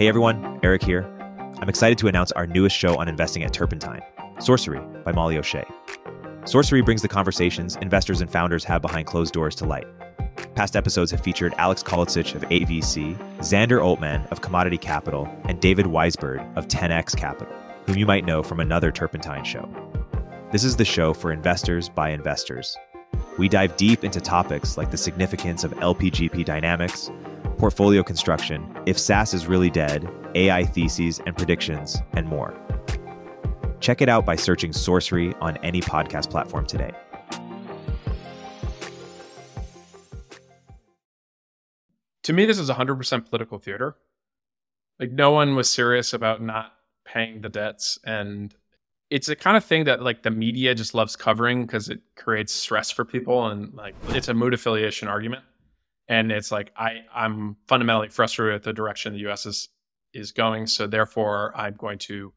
Hey everyone, Erik here. I'm excited to announce our newest show on investing at Turpentine, Sourcery by Molly O'Shea. Sourcery brings the conversations investors and founders have behind closed doors to light. Past episodes have featured Alex Kolicich of 8VC, Xander Altman of Commodity Capital, and David Weisburd of 10x Capital, whom you might know from another Turpentine show. This is the show for investors by investors. We dive deep into topics like the significance of LPGP dynamics, portfolio construction, if SaaS is really dead, AI theses and predictions, and more. Check it out by searching Sourcery on any podcast platform today. To me, this is 100% political theater. Like, no one was serious about not paying the debts. And it's a kind of thing that, like, the media just loves covering because it creates stress for people. And, like, it's a mood affiliation argument and it's like I I'm fundamentally frustrated with the direction the U.S. is is going. So therefore, I'm going to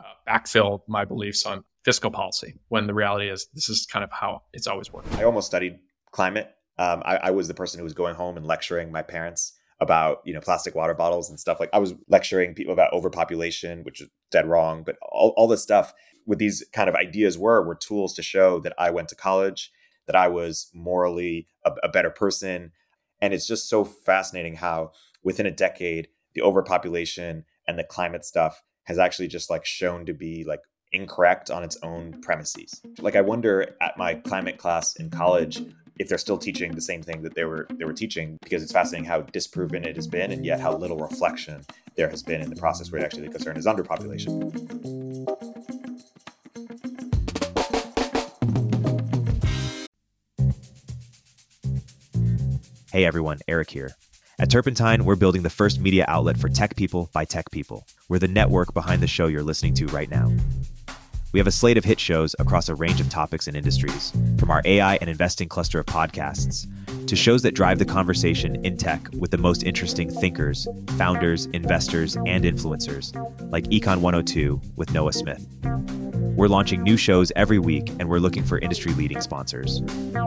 uh, backfill my beliefs on fiscal policy when the reality is this is kind of how it's always worked. I almost studied climate. Um, I, I was the person who was going home and lecturing my parents about you know plastic water bottles and stuff like I was lecturing people about overpopulation, which is dead wrong, but all, all this stuff with these kind of ideas were were tools to show that I went to college, that I was morally a, a better person, and it's just so fascinating how within a decade, the overpopulation and the climate stuff has actually just like shown to be like incorrect on its own premises. Like I wonder at my climate class in college if they're still teaching the same thing that they were they were teaching because it's fascinating how disproven it has been and yet how little reflection there has been in the process where actually the concern is underpopulation. Hey everyone, Erik here. At Turpentine, we're building the first media outlet for tech people by tech people. We're the network behind the show you're listening to right now. We have a slate of hit shows across a range of topics and industries, from our AI and investing cluster of podcasts to shows that drive the conversation in tech with the most interesting thinkers, founders, investors, and influencers, like Econ 102 with Noah Smith. We're launching new shows every week, and we're looking for industry leading sponsors.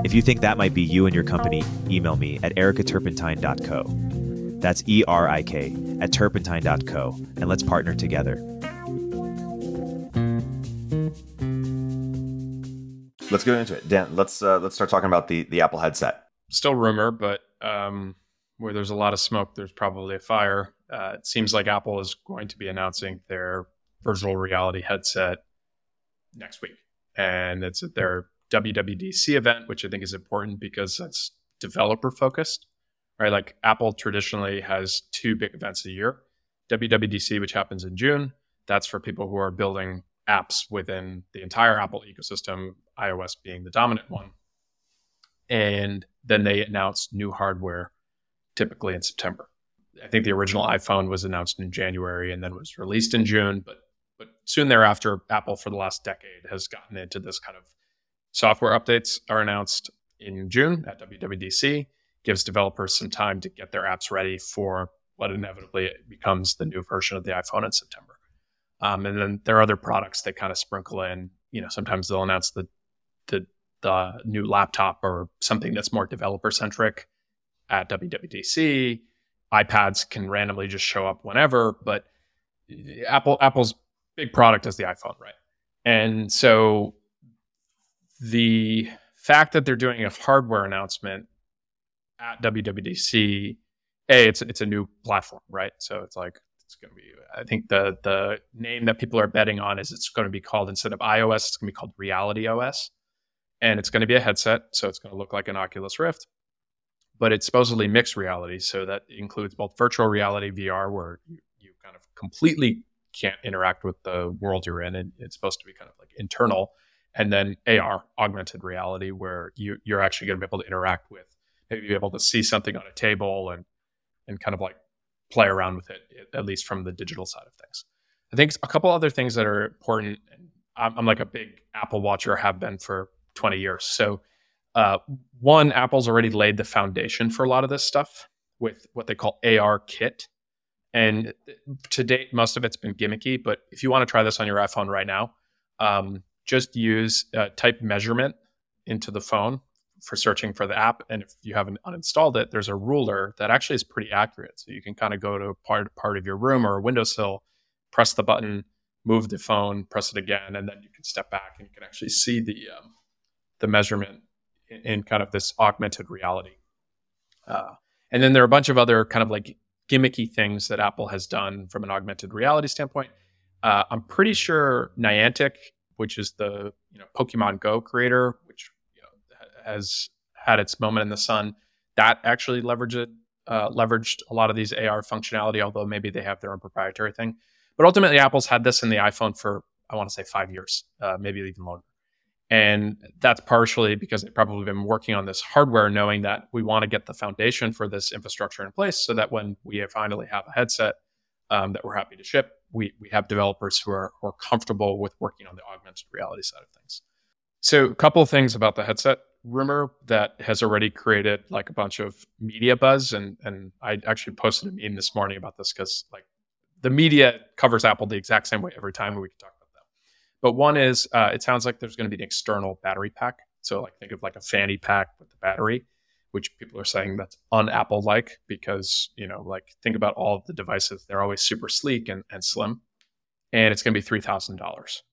If you think that might be you and your company, email me at ericaturpentine.co. That's E R I K at turpentine.co, and let's partner together. Let's get into it, Dan. Let's uh, let's start talking about the the Apple headset. Still rumor, but um, where there's a lot of smoke, there's probably a fire. Uh, it seems like Apple is going to be announcing their virtual reality headset next week. And it's at their WWDC event, which I think is important because that's developer focused, right? Like Apple traditionally has two big events a year WWDC, which happens in June. That's for people who are building apps within the entire Apple ecosystem, iOS being the dominant one. And then they announce new hardware typically in September. I think the original iPhone was announced in January and then was released in June, but but soon thereafter, Apple for the last decade has gotten into this kind of software updates are announced in June at WWDC, gives developers some time to get their apps ready for what inevitably becomes the new version of the iPhone in September. Um, and then there are other products that kind of sprinkle in. You know, sometimes they'll announce the the the new laptop or something that's more developer centric at WWDC. iPads can randomly just show up whenever, but Apple Apple's big product is the iPhone, right? And so the fact that they're doing a hardware announcement at WWDC, a it's it's a new platform, right? So it's like it's going to be. I think the the name that people are betting on is it's going to be called instead of iOS, it's going to be called Reality OS, and it's going to be a headset, so it's going to look like an Oculus Rift, but it's supposedly mixed reality, so that includes both virtual reality VR, where you, you kind of completely can't interact with the world you're in. And it's supposed to be kind of like internal. And then AR, augmented reality, where you, you're actually going to be able to interact with, maybe be able to see something on a table and, and kind of like play around with it, at least from the digital side of things. I think a couple other things that are important. I'm, I'm like a big Apple watcher, have been for 20 years. So, uh, one, Apple's already laid the foundation for a lot of this stuff with what they call ARKit, and to date, most of it's been gimmicky. But if you want to try this on your iPhone right now, um, just use uh, type measurement into the phone for searching for the app. And if you haven't uninstalled it, there's a ruler that actually is pretty accurate. So you can kind of go to a part part of your room or a windowsill, press the button, move the phone, press it again, and then you can step back and you can actually see the um, the measurement in, in, kind of this augmented reality. Uh, and then there are a bunch of other kind of like gimmicky things that Apple has done from an augmented reality standpoint. Uh, I'm pretty sure Niantic, which is the you know Pokemon Go creator, which you know, has had its moment in the sun, that actually leveraged uh, leveraged a lot of these AR functionality. Although maybe they have their own proprietary thing, but ultimately Apple's had this in the iPhone for I want to say five years, uh, maybe even longer. And that's partially because they've probably been working on this hardware, knowing that we want to get the foundation for this infrastructure in place so that when we finally have a headset um, that we're happy to ship, we, we have developers who are, who are comfortable with working on the augmented reality side of things. So, a couple of things about the headset rumor that has already created like a bunch of media buzz. And, and I actually posted a meme this morning about this because like the media covers Apple the exact same way every time we can talk but one is uh, it sounds like there's going to be an external battery pack. So like think of like a fanny pack with the battery, which people are saying that's un-Apple like because you know like think about all of the devices they're always super sleek and, and slim, and it's going to be three thousand dollars.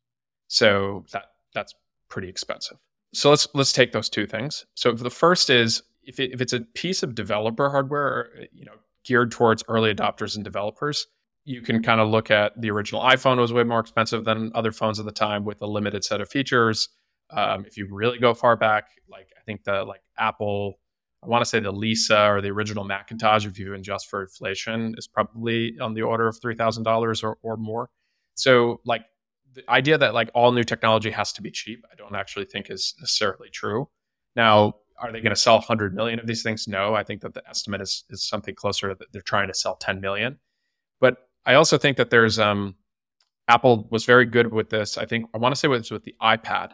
So that that's pretty expensive. So let's let's take those two things. So the first is if, it, if it's a piece of developer hardware, you know, geared towards early adopters and developers, you can kind of look at the original iPhone was way more expensive than other phones at the time with a limited set of features. Um, if you really go far back, like I think the like Apple, I want to say the Lisa or the original Macintosh, if you adjust for inflation, is probably on the order of three thousand dollars or or more. So like the idea that like all new technology has to be cheap, I don't actually think is necessarily true. Now, are they going to sell 100 million of these things? No, I think that the estimate is is something closer that they're trying to sell 10 million. But I also think that there's um, Apple was very good with this. I think I want to say it was with the iPad.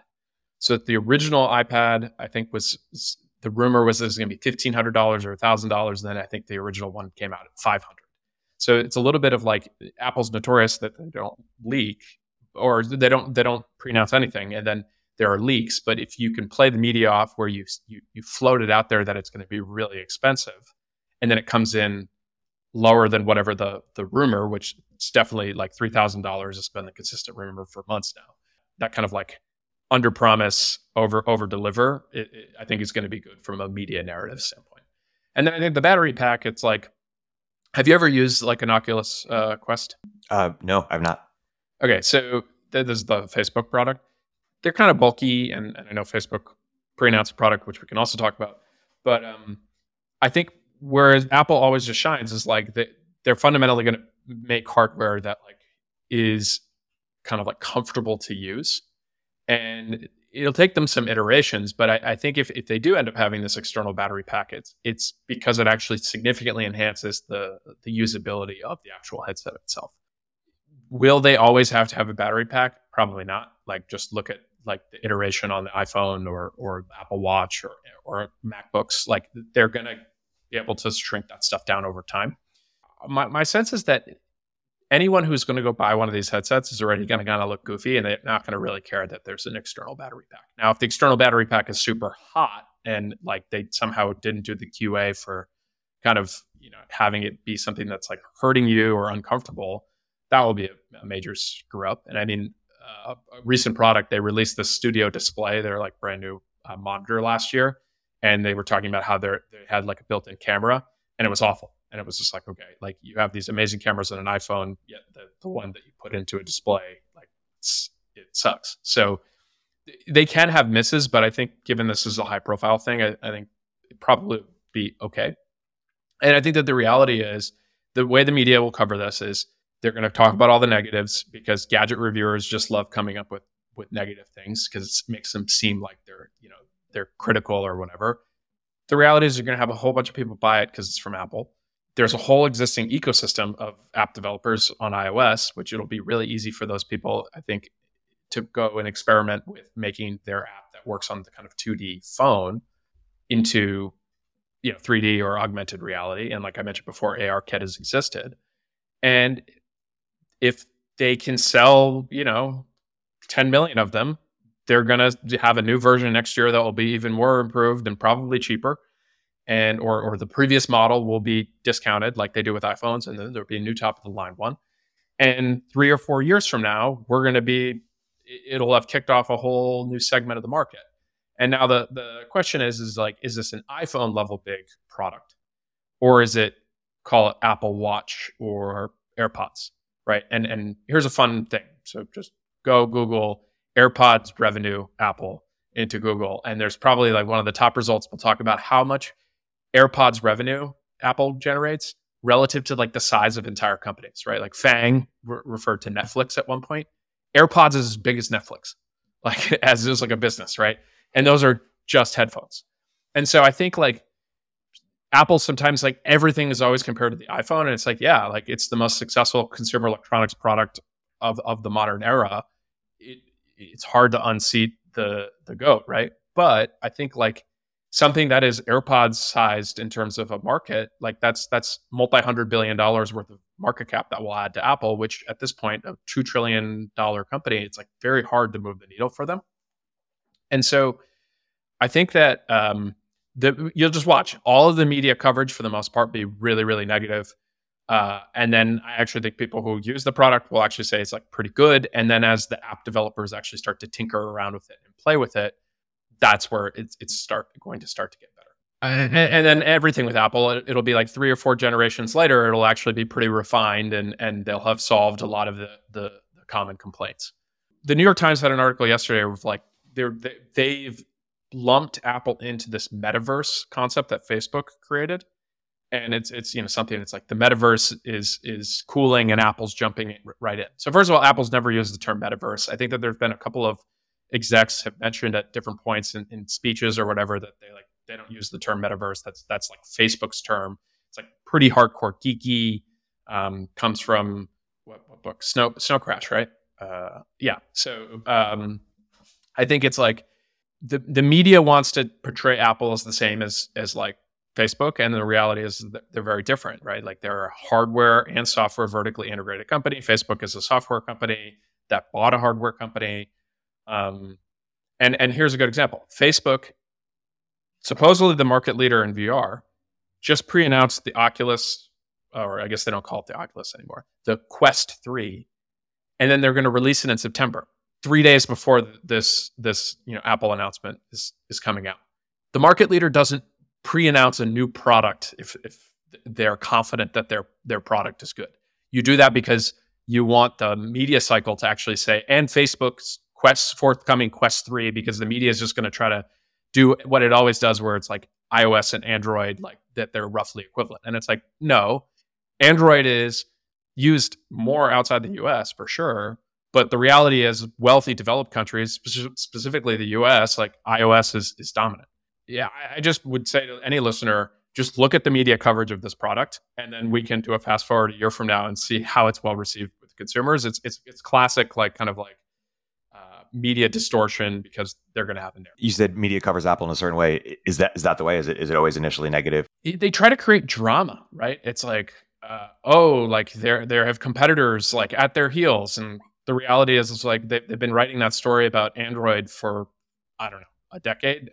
So the original iPad, I think was the rumor was it was going to be fifteen hundred dollars or thousand dollars. Then I think the original one came out at five hundred. So it's a little bit of like Apple's notorious that they don't leak or they don't they don't pre-announce anything, and then there are leaks. But if you can play the media off where you you, you float it out there that it's going to be really expensive, and then it comes in lower than whatever the the rumor, which it's definitely like three thousand dollars has been the consistent rumor for months now. That kind of like under promise, over over deliver, it, it, I think is going to be good from a media narrative standpoint. And then I think the battery pack, it's like, have you ever used like an Oculus uh, Quest? Uh, no, I've not. Okay, so this is the Facebook product. They're kind of bulky, and, and I know Facebook pre-announced a product which we can also talk about. But um, I think whereas Apple always just shines is like they, they're fundamentally going to make hardware that like is kind of like comfortable to use. And it'll take them some iterations but I, I, think if, if they do end up having this external battery packets it's because it actually significantly enhances the the usability of the actual headset itself. Will they always have to have a battery pack? Probably not. Like just look at like the iteration on the iphone or or apple watch or or macbooks. Like they're to be able to shrink that stuff down over time. My, my sense is that anyone who's going to go buy one of these headsets is already going to kind of look goofy and they're not going to really care that there's an external battery pack. Now, if the external battery pack is super hot and like they somehow didn't do the QA for kind of, you know, having it be something that's like hurting you or uncomfortable, that will be a, a major screw up. And I mean, uh, a recent product, they released the studio display, their like brand new uh, monitor last year and they were talking about how they had like a built-in camera and it was awful. And it was just like okay like you have these amazing cameras on an iphone yet the, the one that you put into a display like it sucks. So they can have misses but i think given this is a high profile thing i, I think it probably be okay. And i think that the reality is the way the media will cover this is they're going to talk about all the negatives because gadget reviewers just love coming up with with negative things because it makes them seem like they're you know they're critical or whatever. The reality is you're going to have a whole bunch of people buy it because it's from Apple. There's a whole existing ecosystem of app developers on iOS, which it'll be really easy for those people, I think, to go and experiment with making their app that works on the kind of 2D phone into you know 3D or augmented reality. And like I mentioned before, ARKit has existed. And if they can sell, you know, 10 million of them, they're going to have a new version next year that will be even more improved and probably cheaper. And or or the previous model will be discounted like they do with iPhones and then there'll be a new top of the line one. And 3 or 4 years from now we're going to be it'll have kicked off a whole new segment of the market. And now the the question is is like is this an iPhone level big product? Or is it call it Apple Watch or AirPods right? And and here's a fun thing. So just go Google AirPods revenue Apple into Google. And there's probably like one of the top results we'll talk about how much AirPods revenue Apple generates relative to like the size of entire companies, right? Like FAANG re- referred to Netflix at one point. AirPods is as big as Netflix, like as is like a business, right? And those are just headphones. And so I think like Apple sometimes like everything is always compared to the iPhone. And it's like, yeah, like it's the most successful consumer electronics product of, of the modern era. It, it's hard to unseat the the goat, right? But I think like something that is AirPods sized in terms of a market, like that's that's multi hundred billion dollars worth of market cap that will add to Apple, which at this point, a two trillion dollar company, it's like very hard to move the needle for them. And so, I think that um, the, you'll just watch all of the media coverage for the most part be really really negative. Uh, and then I actually think people who use the product will actually say it's like pretty good. And then as the app developers actually start to tinker around with it and play with it, that's where it's it's start going to start to get better. And, and then everything with Apple, it, will be like three or four generations later, it'll actually be pretty refined, and and they'll have solved a lot of the the, the common complaints. The New York Times had an article yesterday with like they're they, they've lumped Apple into this metaverse concept that Facebook created and it's it's you know something that's like the metaverse is is cooling and Apple's jumping right in. So first of all, Apple's never used the term metaverse. I think that there's been a couple of execs have mentioned at different points in, in speeches or whatever that they like they don't use the term metaverse. That's that's like Facebook's term. It's like pretty hardcore geeky. Um, comes from what, what book? Snow Snow Crash, right? Uh, yeah. So um, I think it's like the the media wants to portray Apple as the same as as like Facebook, and the reality is they're very different, right? Like they're a hardware and software vertically integrated company. Facebook is a software company that bought a hardware company. Um, and and here's a good example: Facebook, supposedly the market leader in VR, just pre-announced the Oculus, or I guess they don't call it the Oculus anymore, the Quest Three, and then they're going to release it in September, three days before this this you know Apple announcement is is coming out. The market leader doesn't pre-announce a new product if, if they're confident that their their product is good. You do that because you want the media cycle to actually say, and Facebook's Quest forthcoming Quest 3, because the media is just going to try to do what it always does, where it's like iOS and Android, like that they're roughly equivalent. And it's like, no, Android is used more outside the US for sure. But the reality is, wealthy developed countries, specifically the US, like iOS is, is dominant yeah, I just would say to any listener, just look at the media coverage of this product, and then we can do a fast forward a year from now and see how it's well received with consumers. It's it's it's classic, like kind of like uh, media distortion because they're going to happen there. You said media covers Apple in a certain way. Is that is that the way? Is it is it always initially negative? They try to create drama, right? It's like, uh, oh, like there there have competitors like at their heels, and the reality is, it's like they, they've been writing that story about Android for I don't know a decade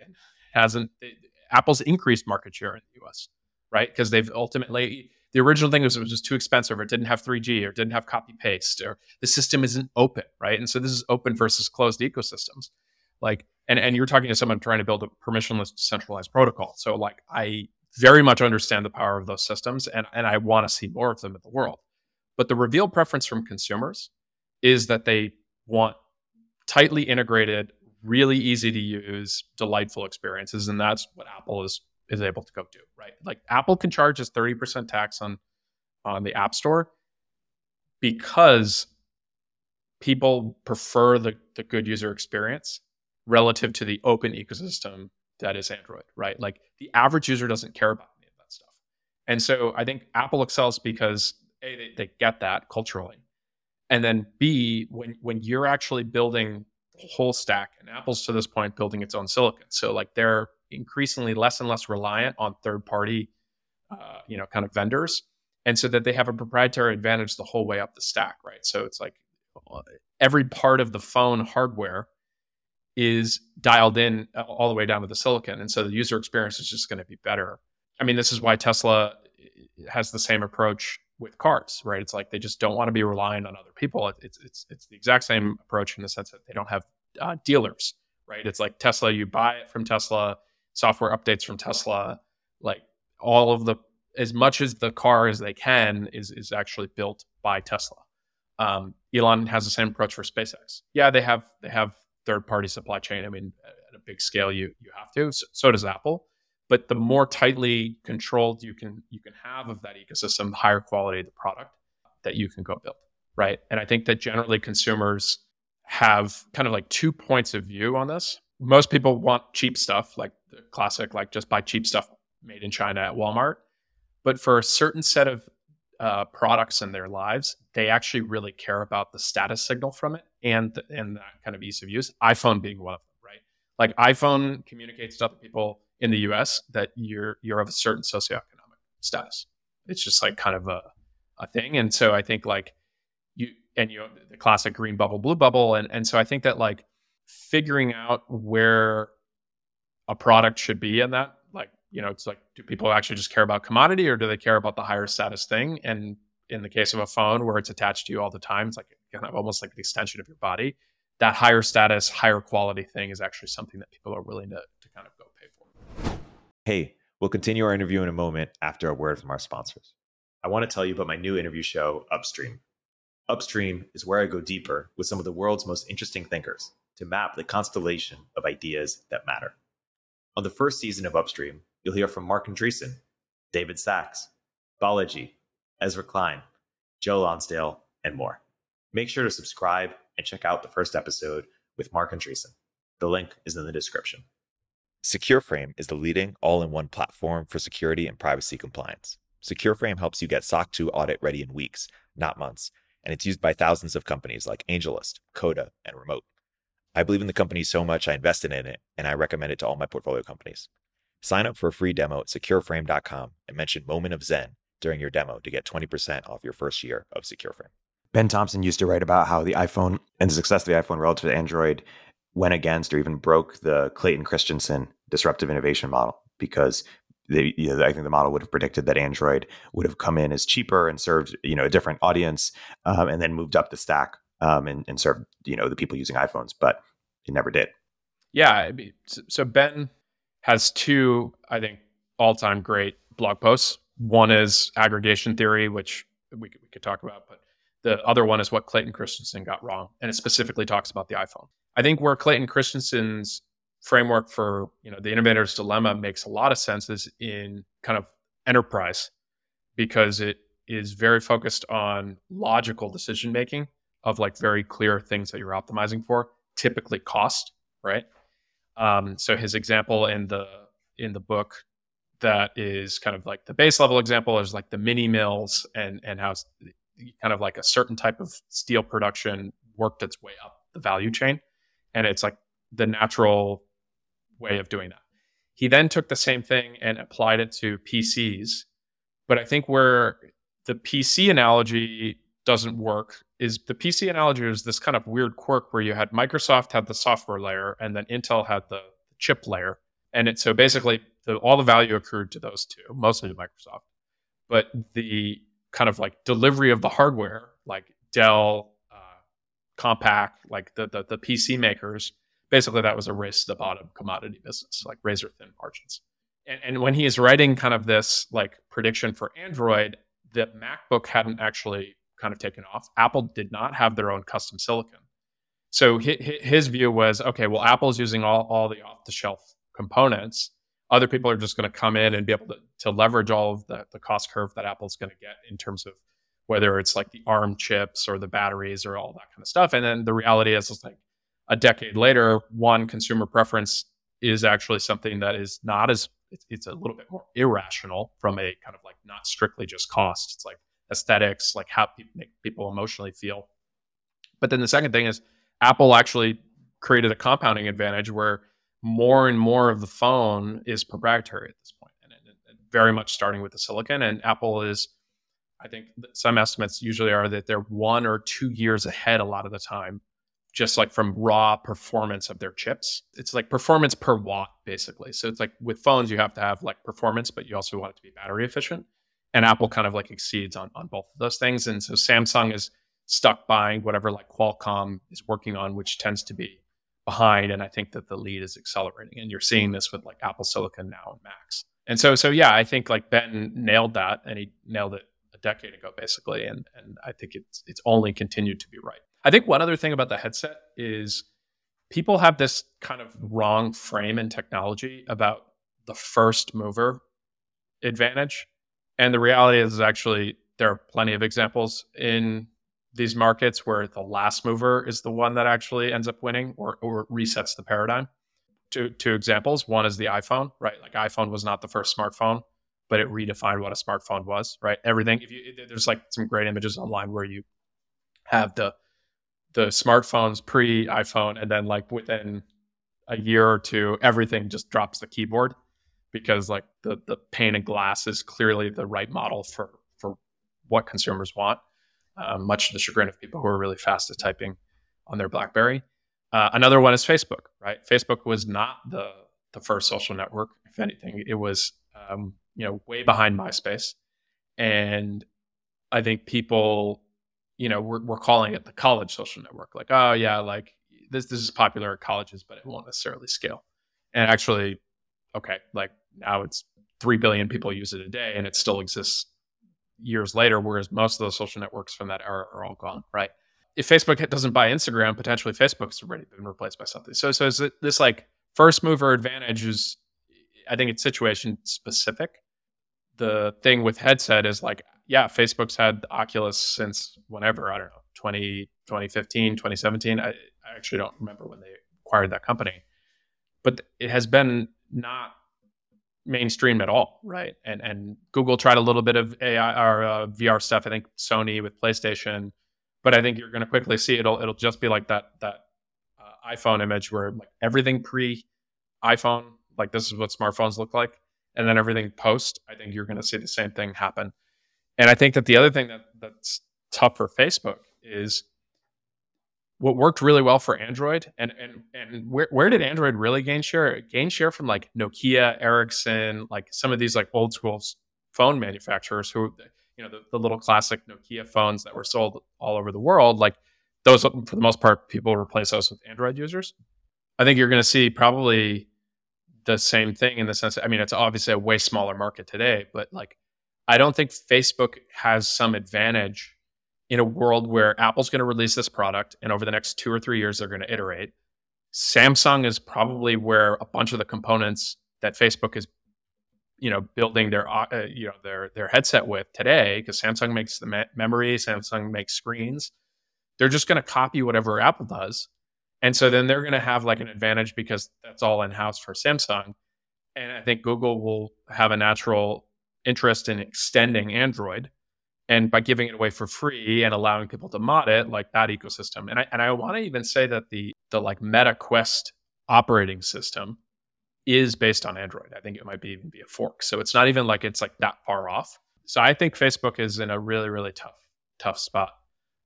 hasn't Apple's increased market share in the US, right? Because they've ultimately the original thing was it was just too expensive or it didn't have 3G or didn't have copy paste or the system isn't open, right? And so this is open versus closed ecosystems. Like and and you're talking to someone trying to build a permissionless decentralized protocol. So like I very much understand the power of those systems and and I want to see more of them in the world. But the reveal preference from consumers is that they want tightly integrated really easy to use, delightful experiences, and that's what Apple is is able to go do. Right, like Apple can charge us thirty percent tax on on the App Store because people prefer the the good user experience relative to the open ecosystem that is Android. Right, like the average user doesn't care about any of that stuff, and so I think Apple excels because a they, they get that culturally, and then b when when you're actually building whole stack. And Apple's to this point building its own silicon. So like they're increasingly less and less reliant on third party, uh, you know, kind of vendors. And so that they have a proprietary advantage the whole way up the stack, right? So it's like uh, every part of the phone hardware is dialed in uh, all the way down to the silicon. And so the user experience is just going to be better. I mean, this is why Tesla uh, has the same approach with cars, right? It's like they just don't want to be reliant on other people. It's it's it's the exact same approach in the sense that they don't have uh, dealers, right? It's like Tesla, you buy it from Tesla, software updates from Tesla, like all of the as much as the car as they can is is actually built by Tesla. Um, Elon has the same approach for SpaceX. Yeah, they have they have third party supply chain. I mean, at a big scale, you you have to. So, so does Apple. But the more tightly controlled you can you can have of that ecosystem, the higher quality the product that you can go build, right? And I think that generally consumers have kind of like two points of view on this. Most people want cheap stuff, like the classic, like just buy cheap stuff made in China at Walmart. But for a certain set of uh, products in their lives, they actually really care about the status signal from it and and that kind of ease of use. iPhone being one of them, right? Like iPhone communicates to other people in the U.S. that you're you're of a certain socioeconomic status. It's just like kind of a a thing, and so I think like you and you know the classic green bubble, blue bubble, and and so I think that like figuring out where a product should be in that like, you know, it's like, do people actually just care about commodity or do they care about the higher status thing? And in the case of a phone where it's attached to you all the time, it's like kind of almost like an extension of your body. That higher status, higher quality thing is actually something that people are willing to, to kind of go. Hey, we'll continue our interview in a moment after a word from our sponsors. I want to tell you about my new interview show, Upstream. Upstream is where I go deeper with some of the world's most interesting thinkers to map the constellation of ideas that matter. On the first season of Upstream, you'll hear from Marc Andreessen, David Sacks, Balaji, Ezra Klein, Joe Lonsdale, and more. Make sure to subscribe and check out the first episode with Marc Andreessen. The link is in the description. SecureFrame is the leading all in one platform for security and privacy compliance. SecureFrame helps you get SOC 2 audit ready in weeks, not months, and it's used by thousands of companies like AngelList, Coda, and Remote. I believe in the company so much I invested in it, and I recommend it to all my portfolio companies. Sign up for a free demo at secureframe.com and mention Moment of Zen during your demo to get 20% off your first year of SecureFrame. Ben Thompson used to write about how the iPhone and the success of the iPhone relative to Android went against or even broke the Clayton Christensen disruptive innovation model because they, you know, I think the model would have predicted that Android would have come in as cheaper and served you know a different audience, um, and then moved up the stack um, and, and served you know the people using iPhones, but it never did. Yeah, so Ben has two, I think, all time great blog posts. One is aggregation theory, which we could, we could talk about, but the other one is what Clayton Christensen got wrong, and it specifically talks about the iPhone. I think where Clayton Christensen's framework for you know the innovator's dilemma makes a lot of sense is in kind of enterprise because it is very focused on logical decision making of like very clear things that you're optimizing for, typically cost, right? Um, so his example in the in the book that is kind of like the base level example is like the mini mills and and how kind of like a certain type of steel production worked its way up the value chain, and it's like the natural way of doing that. He then took the same thing and applied it to PCs, but I think where the PC analogy doesn't work is the PC analogy is this kind of weird quirk where you had Microsoft had the software layer and then Intel had the chip layer. And it, so basically the, all the value accrued to those two, mostly to Microsoft. But the kind of like delivery of the hardware, like Dell, Compaq, like the, the, the PC makers, basically that was a race to the bottom commodity business, like razor thin margins. And, and when he is writing kind of this like prediction for Android, the MacBook hadn't actually kind of taken off. Apple did not have their own custom silicon. So his view was okay, well, Apple's using all, all the off the shelf components. Other people are just going to come in and be able to, to leverage all of the, the cost curve that Apple's going to get in terms of whether it's like the ARM chips or the batteries or all that kind of stuff. And then the reality is, it's like a decade later, one consumer preference is actually something that is not as it's, a little bit more irrational from a kind of like not strictly just cost. It's like aesthetics, like how people make people emotionally feel. But then the second thing is Apple actually created a compounding advantage where more and more of the phone is proprietary at this point, and, and, and very much starting with the silicon. And Apple is, I think, some estimates usually are that they're one or two years ahead a lot of the time, just like from raw performance of their chips. It's like performance per watt, basically. So it's like with phones, you have to have like performance, but you also want it to be battery efficient. And Apple kind of like exceeds on, on both of those things. And so Samsung is stuck buying whatever like Qualcomm is working on, which tends to be behind. And I think that the lead is accelerating. And you're seeing this with like Apple Silicon now and Macs. And so, so yeah, I think like Ben nailed that, and he nailed it decade ago, basically. And and I think it's it's only continued to be right. I think one other thing about the headset is people have this kind of wrong frame in technology about the first mover advantage, and the reality is actually there are plenty of examples in these markets where the last mover is the one that actually ends up winning or, or resets the paradigm. Two, two examples. One is the iPhone, right? Like iPhone was not the first smartphone, but it redefined what a smartphone was, right? Everything. If you, there's like some great images online where you have the the smartphones pre iPhone, and then like within a year or two, everything just drops the keyboard because like the the pane of glass is clearly the right model for for what consumers want um, much to the chagrin of people who are really fast at typing on their BlackBerry. Uh, another one is Facebook, right? Facebook was not the the first social network. If anything, it was um, you know way behind MySpace, and I think people, you know, we're, we're calling it the college social network. Like, oh yeah, like this this is popular at colleges, but it won't necessarily scale. And actually, okay, like now it's three billion people use it a day, and it still exists years later, whereas most of those social networks from that era are all gone, right? If Facebook doesn't buy Instagram, potentially Facebook's already been replaced by something. So, so is this like first mover advantage is, I think it's situation specific. The thing with headset is like, yeah, Facebook's had Oculus since whenever, I don't know, 20, 2015, 2017. I, I actually don't remember when they acquired that company, but it has been not mainstream at all, right? And and Google tried a little bit of AI or uh, VR stuff. I think Sony with PlayStation, but I think you're going to quickly see it'll it'll just be like that that uh, iPhone image where like everything pre iPhone, like this is what smartphones look like, and then everything post. I think you're going to see the same thing happen. And I think that the other thing that that's tough for Facebook is what worked really well for Android and and and where where did Android really gain share? Gain share from like Nokia, Ericsson, like some of these like old school phone manufacturers who you know the, the little classic Nokia phones that were sold all over the world. Like those for the most part, people replace those with Android users. I think you're going to see probably the same thing in the sense. I mean, it's obviously a way smaller market today, but like I don't think Facebook has some advantage in a world where Apple's going to release this product and over the next two or three years, they're going to iterate. Samsung is probably where a bunch of the components that Facebook is, you know, building their, uh, you know, their their headset with today, because Samsung makes the me- memory, Samsung makes screens. They're just going to copy whatever Apple does, and so then they're going to have like an advantage because that's all in house for Samsung. And I think Google will have a natural interest in extending Android and by giving it away for free and allowing people to mod it like that ecosystem. And i and i want to even say that the the like meta quest operating system is based on android. I think it might be even be a fork. So it's not even like it's like that far off. So i think facebook is in a really really tough tough spot.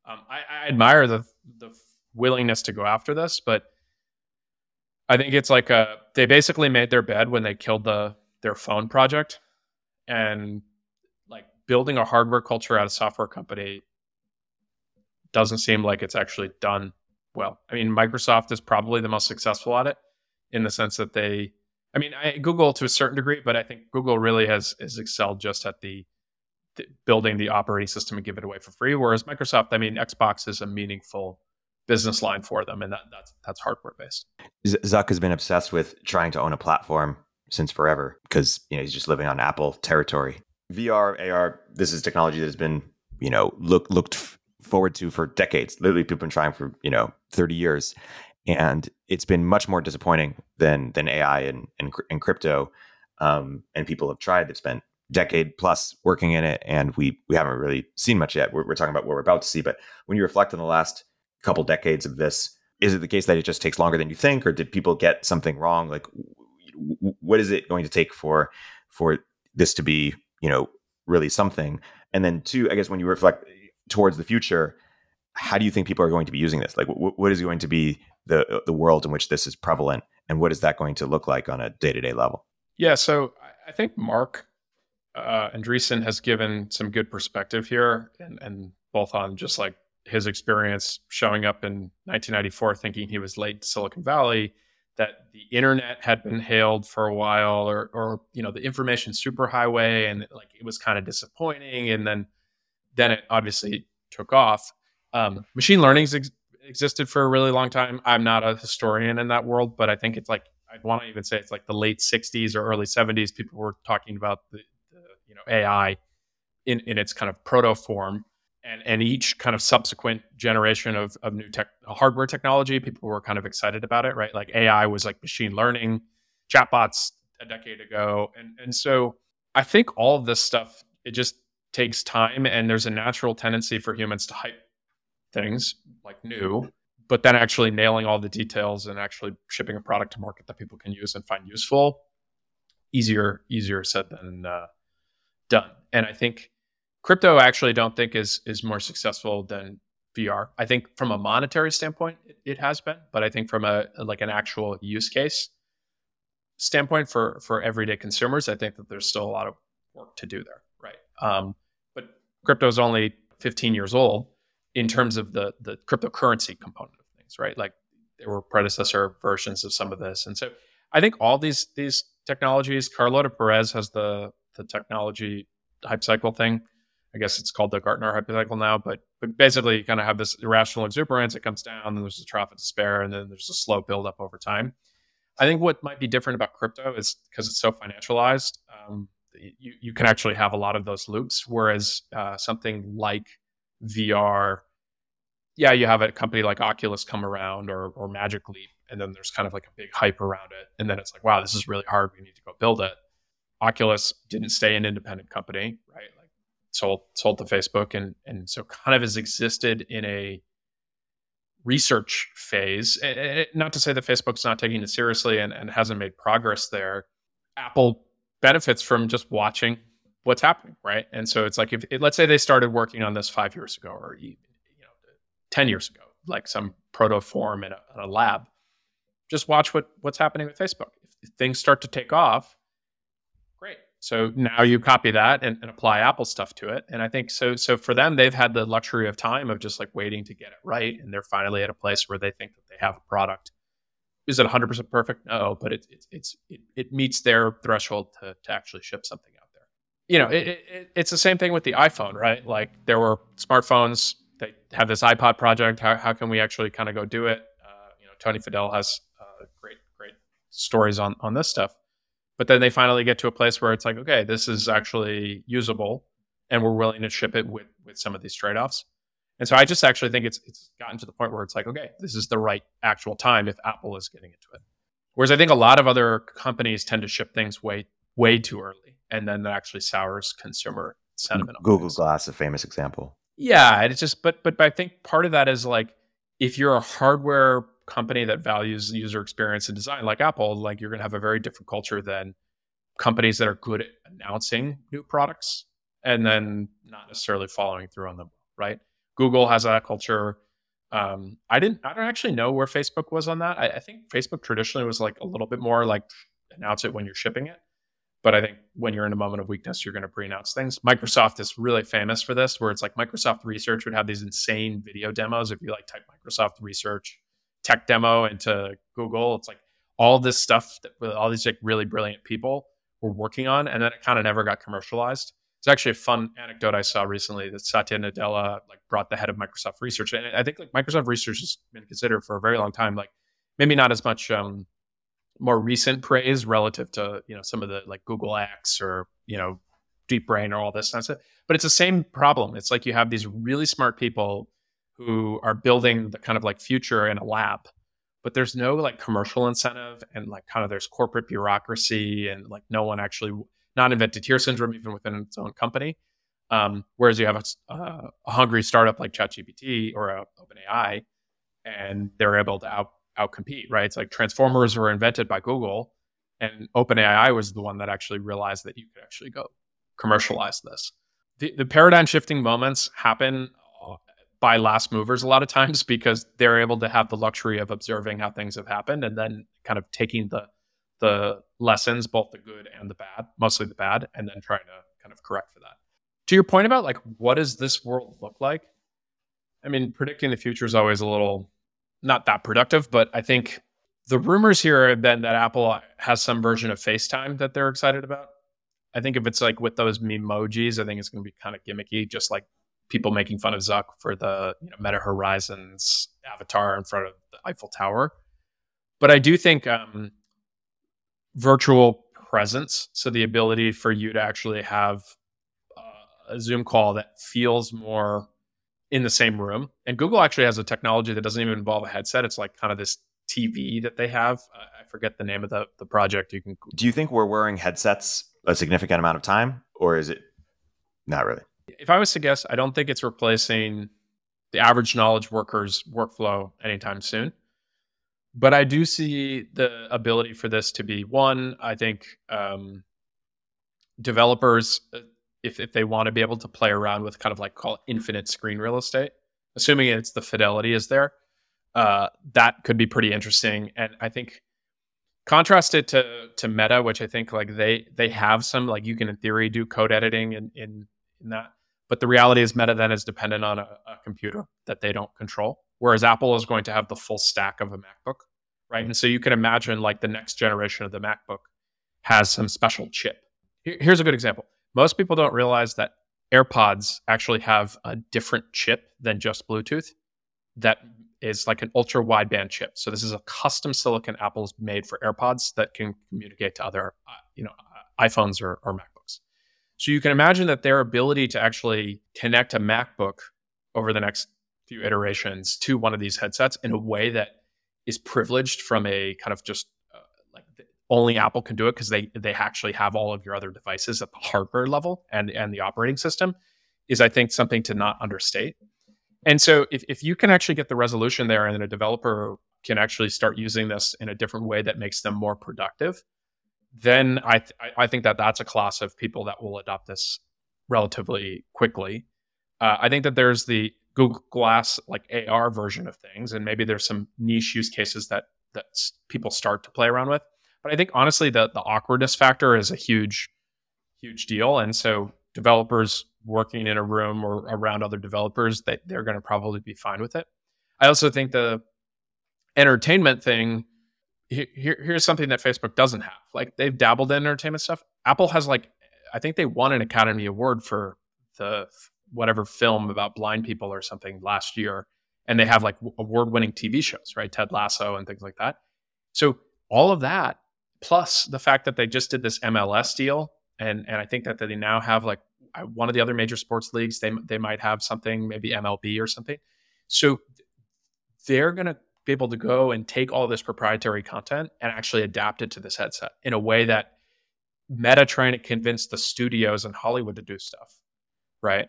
Um, I, I admire the the willingness to go after this but i think it's like a they basically made their bed when they killed the their phone project and like building a hardware culture at a software company doesn't seem like it's actually done well. I mean, Microsoft is probably the most successful at it in the sense that they, I mean, I, Google to a certain degree, but I think Google really has, has excelled just at the, the, building the operating system and give it away for free. Whereas Microsoft, I mean, Xbox is a meaningful business line for them, and that, that's that's hardware based. Zuck has been obsessed with trying to own a platform since forever because you know he's just living on Apple territory. VR, AR, this is technology that has been, you know, look, looked forward to for decades. Literally, people have been trying for, you know, 30 years. And it's been much more disappointing than than AI and, and, and crypto. Um, and people have tried, they've spent decade plus working in it, and we we haven't really seen much yet. We're, we're talking about what we're about to see. But when you reflect on the last couple decades of this, is it the case that it just takes longer than you think, or did people get something wrong? Like, what is it going to take for for this to be you know really something and then two i guess when you reflect towards the future how do you think people are going to be using this? Like, w- what is going to be the the world in which this is prevalent, and what is that going to look like on a day to day level? Yeah, so I think Marc uh, Andreessen has given some good perspective here, and, and both on just like his experience showing up in 1994 thinking he was late to Silicon Valley, that the internet had been hailed for a while, or or you know the information superhighway, and like it was kind of disappointing, and then then it obviously took off. Um, machine learning's ex- existed for a really long time. I'm not a historian in that world, but I think it's like I'd want to even say it's like the late 60s or early 70s. People were talking about the, the you know AI in in its kind of proto form and and each kind of subsequent generation of of new tech hardware technology, people were kind of excited about it, right? Like AI was like machine learning, chatbots a decade ago, and and so I think all of this stuff it just takes time, and there's a natural tendency for humans to hype things like new, but then actually nailing all the details and actually shipping a product to market that people can use and find useful easier easier said than uh, done. And I think crypto actually don't think is is more successful than VR. I think from a monetary standpoint, it, has been, but I think from a like an actual use case standpoint for for everyday consumers, I think that there's still a lot of work to do there, right? Um, but crypto is only 15 years old in terms of the the cryptocurrency component of things, right? Like there were predecessor versions of some of this, and so I think all these these technologies. Carlota Perez has the the technology hype cycle thing I guess it's called the Gartner hypothetical now, but but basically you kind of have this irrational exuberance. It comes down, then there's a trough of despair, and then there's a slow build up over time. I think what might be different about crypto is because it's so financialized, um, you you can actually have a lot of those loops. Whereas uh, something like VR, yeah, you have a company like Oculus come around or or Magic Leap, and then there's kind of like a big hype around it, and then it's like, wow, this is really hard. We need to go build it. Oculus didn't stay an independent company, right? Sold sold to Facebook, and and so kind of has existed in a research phase. Not to say that Facebook's not taking it seriously and, and hasn't made progress there. Apple benefits from just watching what's happening, right? And so it's like if let's say they started working on this five years ago or you know ten years ago, like some proto form in a, in a lab. Just watch what what's happening with Facebook. If things start to take off, so now you copy that and, and, apply Apple stuff to it. And I think so. So for them, they've had the luxury of time of just like waiting to get it right, and they're finally at a place where they think that they have a product. Is it 100 percent perfect? No, but it, it it's it, it meets their threshold to to actually ship something out there. You know, it, it, it's the same thing with the iPhone, right? Like there were smartphones. They have this iPod project. How how can we actually kind of go do it? Uh, you know, Tony Fadell has uh, great great stories on on this stuff but then they finally get to a place where it's like, okay, this is actually usable, and we're willing to ship it with with some of these trade offs. And so I just actually think it's it's gotten to the point where it's like, okay, this is the right actual time if Apple is getting into it. Whereas I think a lot of other companies tend to ship things way way too early, and then that actually sours consumer sentiment. Google Glass, a famous example. Yeah, it's just, but but, but I think part of that is like if you're a hardware company that values user experience and design like Apple, like you're going to have a very different culture than companies that are good at announcing new products and then not necessarily following through on them, right? Google has that culture. Um, I didn't, I don't actually know where Facebook was on that. I, I think Facebook traditionally was like a little bit more like announce it when you're shipping it. But I think when you're in a moment of weakness, you're going to pre-announce things. Microsoft is really famous for this, where it's like Microsoft Research would have these insane video demos. If you like type Microsoft Research tech demo into Google. It's like all this stuff that all these like really brilliant people were working on, and then it kind of never got commercialized. It's actually a fun anecdote I saw recently that Satya Nadella like brought the head of Microsoft Research, and I think like Microsoft Research has been considered for a very long time, like maybe not as much um, more recent praise relative to you know some of the like Google X or you know Deep Brain or all this stuff, but it's the same problem. It's like you have these really smart people who are building the kind of like future in a lab but there's no like commercial incentive and like kind of there's corporate bureaucracy and like no one actually not invented here syndrome even within its own company um, whereas you have a, uh, a, hungry startup like ChatGPT or a, OpenAI, and they're able to out outcompete. Right? It's like transformers were invented by Google, and OpenAI was the one that actually realized that you could actually go commercialize this. The, the paradigm shifting moments happen by last movers a lot of times because they're able to have the luxury of observing how things have happened and then kind of taking the the lessons, both the good and the bad, mostly the bad, and then trying to kind of correct for that. To your point about like what does this world look like? I mean, predicting the future is always a little not that productive, but I think the rumors here have been that Apple has some version of FaceTime that they're excited about. I think if it's like with those memojis, I think it's going to be kind of gimmicky, just like people making fun of Zuck for the you know, Meta Horizons avatar in front of the Eiffel Tower. But I do think um, virtual presence, so the ability for you to actually have uh, a Zoom call that feels more in the same room. And Google actually has a technology that doesn't even involve a headset. It's like kind of this TV that they have. I forget the name of the, the project. You can. Do you think we're wearing headsets a significant amount of time, or is it not really? If I was to guess, I don't think it's replacing the average knowledge worker's workflow anytime soon. But I do see the ability for this to be one. I think um, developers, uh, if if they want to be able to play around with kind of like call it infinite screen real estate, assuming it's the fidelity is there, uh, that could be pretty interesting. And I think contrast it to to Meta, which I think like they they have some like you can in theory do code editing in in, in that, but the reality is Meta then is dependent on a, a computer that they don't control, whereas Apple is going to have the full stack of a MacBook, right? And so you can imagine like the next generation of the MacBook has some special chip. Here's a good example. Most people don't realize that AirPods actually have a different chip than just Bluetooth that is like an ultra wideband chip. So this is a custom silicon Apple's made for AirPods that can communicate to other, uh, you know, uh, iPhones or, or MacBooks. So you can imagine that their ability to actually connect a MacBook over the next few iterations to one of these headsets in a way that is privileged from a kind of just uh, like only Apple can do it because they they actually have all of your other devices at the hardware level and and the operating system is I think something to not understate. And so if, if you can actually get the resolution there and a developer can actually start using this in a different way that makes them more productive, then I, th- I think that that's a class of people that will adopt this relatively quickly. Uh, I think that there's the Google Glass like AR version of things, and maybe there's some niche use cases that that people start to play around with. But I think honestly, the the awkwardness factor is a huge, huge deal, and so developers working in a room or around other developers, that they're going to probably be fine with it. I also think the entertainment thing here, here's something that Facebook doesn't have. Like they've dabbled in entertainment stuff. Apple has like I think they won an Academy Award for the whatever film about blind people or something last year, and they have like award-winning TV shows, right? Ted Lasso and things like that. So all of that, plus the fact that they just did this MLS deal, and and I think that they now have like one of the other major sports leagues. They they might have something, maybe MLB or something. So they're to be able to go and take all this proprietary content and actually adapt it to this headset in a way that Meta trying to convince the studios in Hollywood to do stuff, right?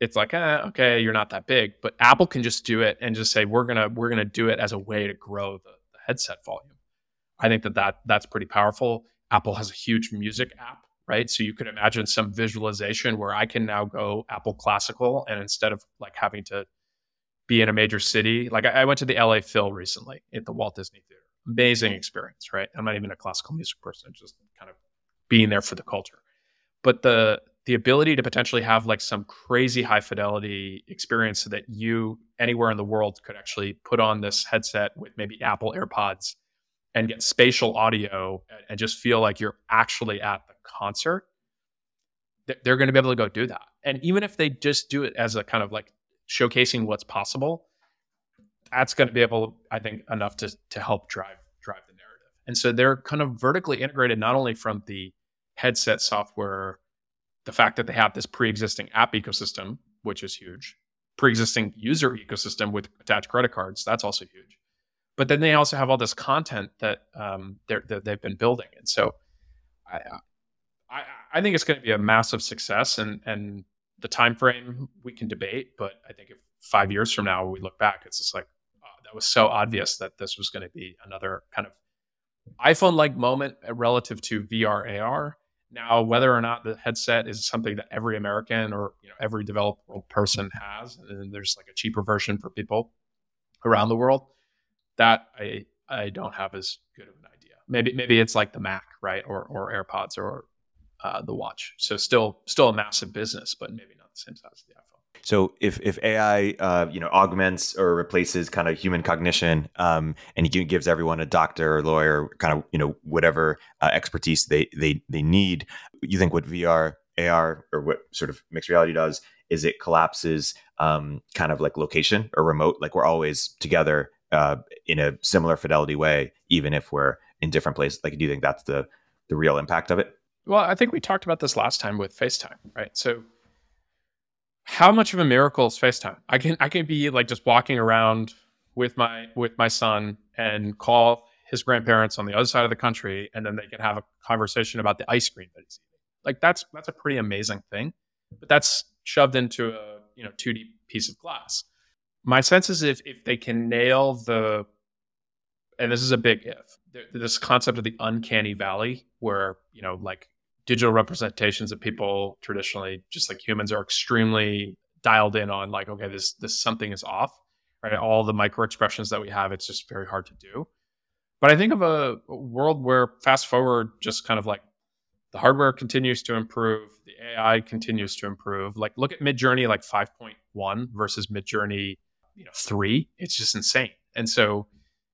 It's like, eh, okay, you're not that big, but Apple can just do it and just say we're gonna we're gonna do it as a way to grow the, the headset volume. I think that that that's pretty powerful. Apple has a huge music app right? So you could imagine some visualization where I can now go Apple Classical, and instead of like having to be in a major city, like I, I went to the LA Phil recently at the Walt Disney Theater. Amazing experience, right? I'm not even a classical music person, just kind of being there for the culture. But the the ability to potentially have like some crazy high fidelity experience so that you anywhere in the world could actually put on this headset with maybe Apple AirPods and get spatial audio and just feel like you're actually at the concert, they're going to be able to go do that. And even if they just do it as a kind of like showcasing what's possible, that's going to be able, I think, enough to to help drive drive the narrative. And so they're kind of vertically integrated not only from the headset software, the fact that they have this pre-existing app ecosystem, which is huge, pre-existing user ecosystem with attached credit cards, that's also huge. But then they also have all this content that um, that they've been building, and so I, I, I think it's going to be a massive success, and and the time frame we can debate, but I think if five years from now we look back, it's just like oh, that was so obvious that this was going to be another kind of iPhone-like moment eh, relative to VR AR, Now, whether or not the headset is something that every American or you know every developed world person has, and then there's like a cheaper version for people around the world, that I I don't have as good of an idea. Maybe maybe it's like the Mac, right, or or AirPods or uh, the watch. So still still a massive business, but maybe not the same size as the iPhone. So if if AI uh, you know augments or replaces kind of human cognition, um, and it gives everyone a doctor or lawyer, kind of you know whatever uh, expertise they they they need, you think what VR, AR, or what sort of mixed reality does is it collapses um, kind of like location or remote, like we're always together uh, in a similar fidelity way, even if we're in different places. Like, do you think that's the the real impact of it? Well, I think we talked about this last time with FaceTime, right? So how much of a miracle is FaceTime? I can I can be like just walking around with my with my son and call his grandparents on the other side of the country, and then they can have a conversation about the ice cream that he's eating. Like that's that's a pretty amazing thing, but that's shoved into a you know 2D piece of glass. My sense is if if they can nail the, and this is a big if, this concept of the uncanny valley, where you know like digital representations of people traditionally, just like humans, are extremely dialed in on like, okay, this this something is off, right? All the micro expressions that we have, it's just very hard to do. But I think of a, a world where fast forward, just kind of like the hardware continues to improve, the AI continues to improve. Like look at Midjourney like 5.1 versus Midjourney, you know, three. It's just insane. And so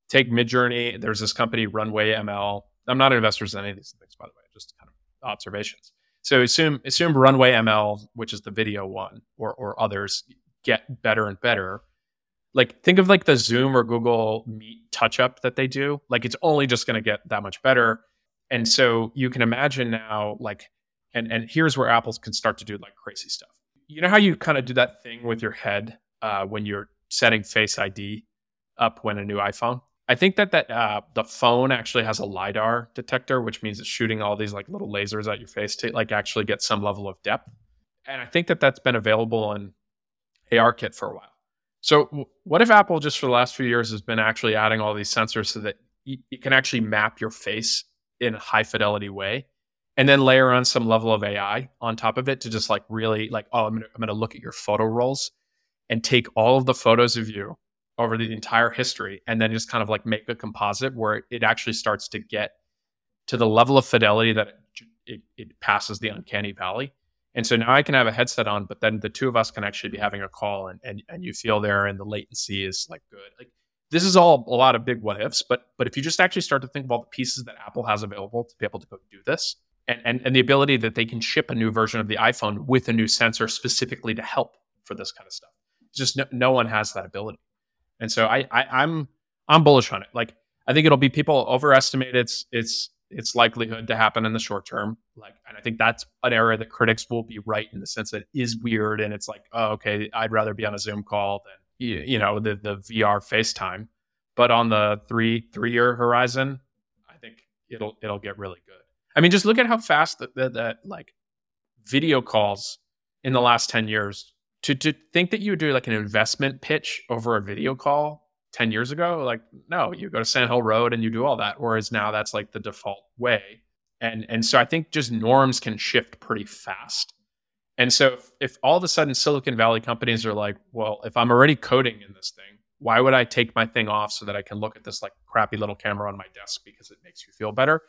take Midjourney. There's this company, Runway ML. I'm not an investor in any of these things, by the way, just kind of observations. So assume assume Runway ML, which is the video one, or or others get better and better. Like think of like the Zoom or Google Meet touch up that they do. Like it's only just going to get that much better. And so you can imagine now, like, and and here's where Apple's can start to do like crazy stuff. You know how you kind of do that thing with your head uh, when you're setting Face ID up when a new iPhone I think that that uh, the phone actually has a lidar detector, which means it's shooting all these like little lasers at your face to like actually get some level of depth. And I think that that's been available in ARKit for a while. So what if Apple just for the last few years has been actually adding all these sensors so that you, you can actually map your face in a high fidelity way, and then layer on some level of AI on top of it to just like really like oh I'm gonna, I'm gonna look at your photo rolls and take all of the photos of you over the entire history and then just kind of like make a composite where it actually starts to get to the level of fidelity that it, it, passes the uncanny valley. And so now I can have a headset on, but then the two of us can actually be having a call and, and, and you feel there and the latency is like good. Like this is all a lot of big what ifs, but but if you just actually start to think all the pieces that Apple has available to be able to go do this and, and, and the ability that they can ship a new version of the iPhone with a new sensor specifically to help for this kind of stuff. Just no, no one has that ability. And so I, I I'm I'm bullish on it. Like I think it'll be people overestimate its its its likelihood to happen in the short term. Like, and I think that's an area that critics will be right in the sense that it is weird and it's like, oh, okay, I'd rather be on a Zoom call than you, you know the the VR FaceTime. But on the three three year horizon, I think it'll it'll get really good. I mean, just look at how fast that, that like video calls in the last ten years to to think that you would do like an investment pitch over a video call 10 years ago like no you go to sand hill road and you do all that whereas now that's like the default way. And and so i think just norms can shift pretty fast. And so if, if all of a sudden silicon valley companies are like well if i'm already coding in this thing why would i take my thing off so that i can look at this like crappy little camera on my desk because it makes you feel better?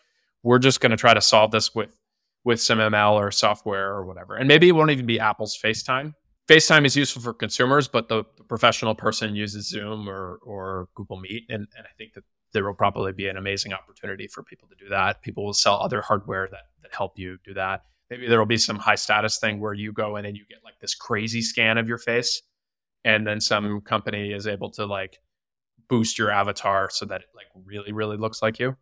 We're just going to try to solve this with with some ml or software or whatever. And maybe it won't even be apple's facetime FaceTime is useful for consumers, but the, the, professional person uses Zoom or or Google Meet, and, and I think that there will probably be an amazing opportunity for people to do that. People will sell other hardware that that help you do that. Maybe there will be some high status thing where you go in and you get like this crazy scan of your face, and then some company is able to like boost your avatar so that it like really really looks like you.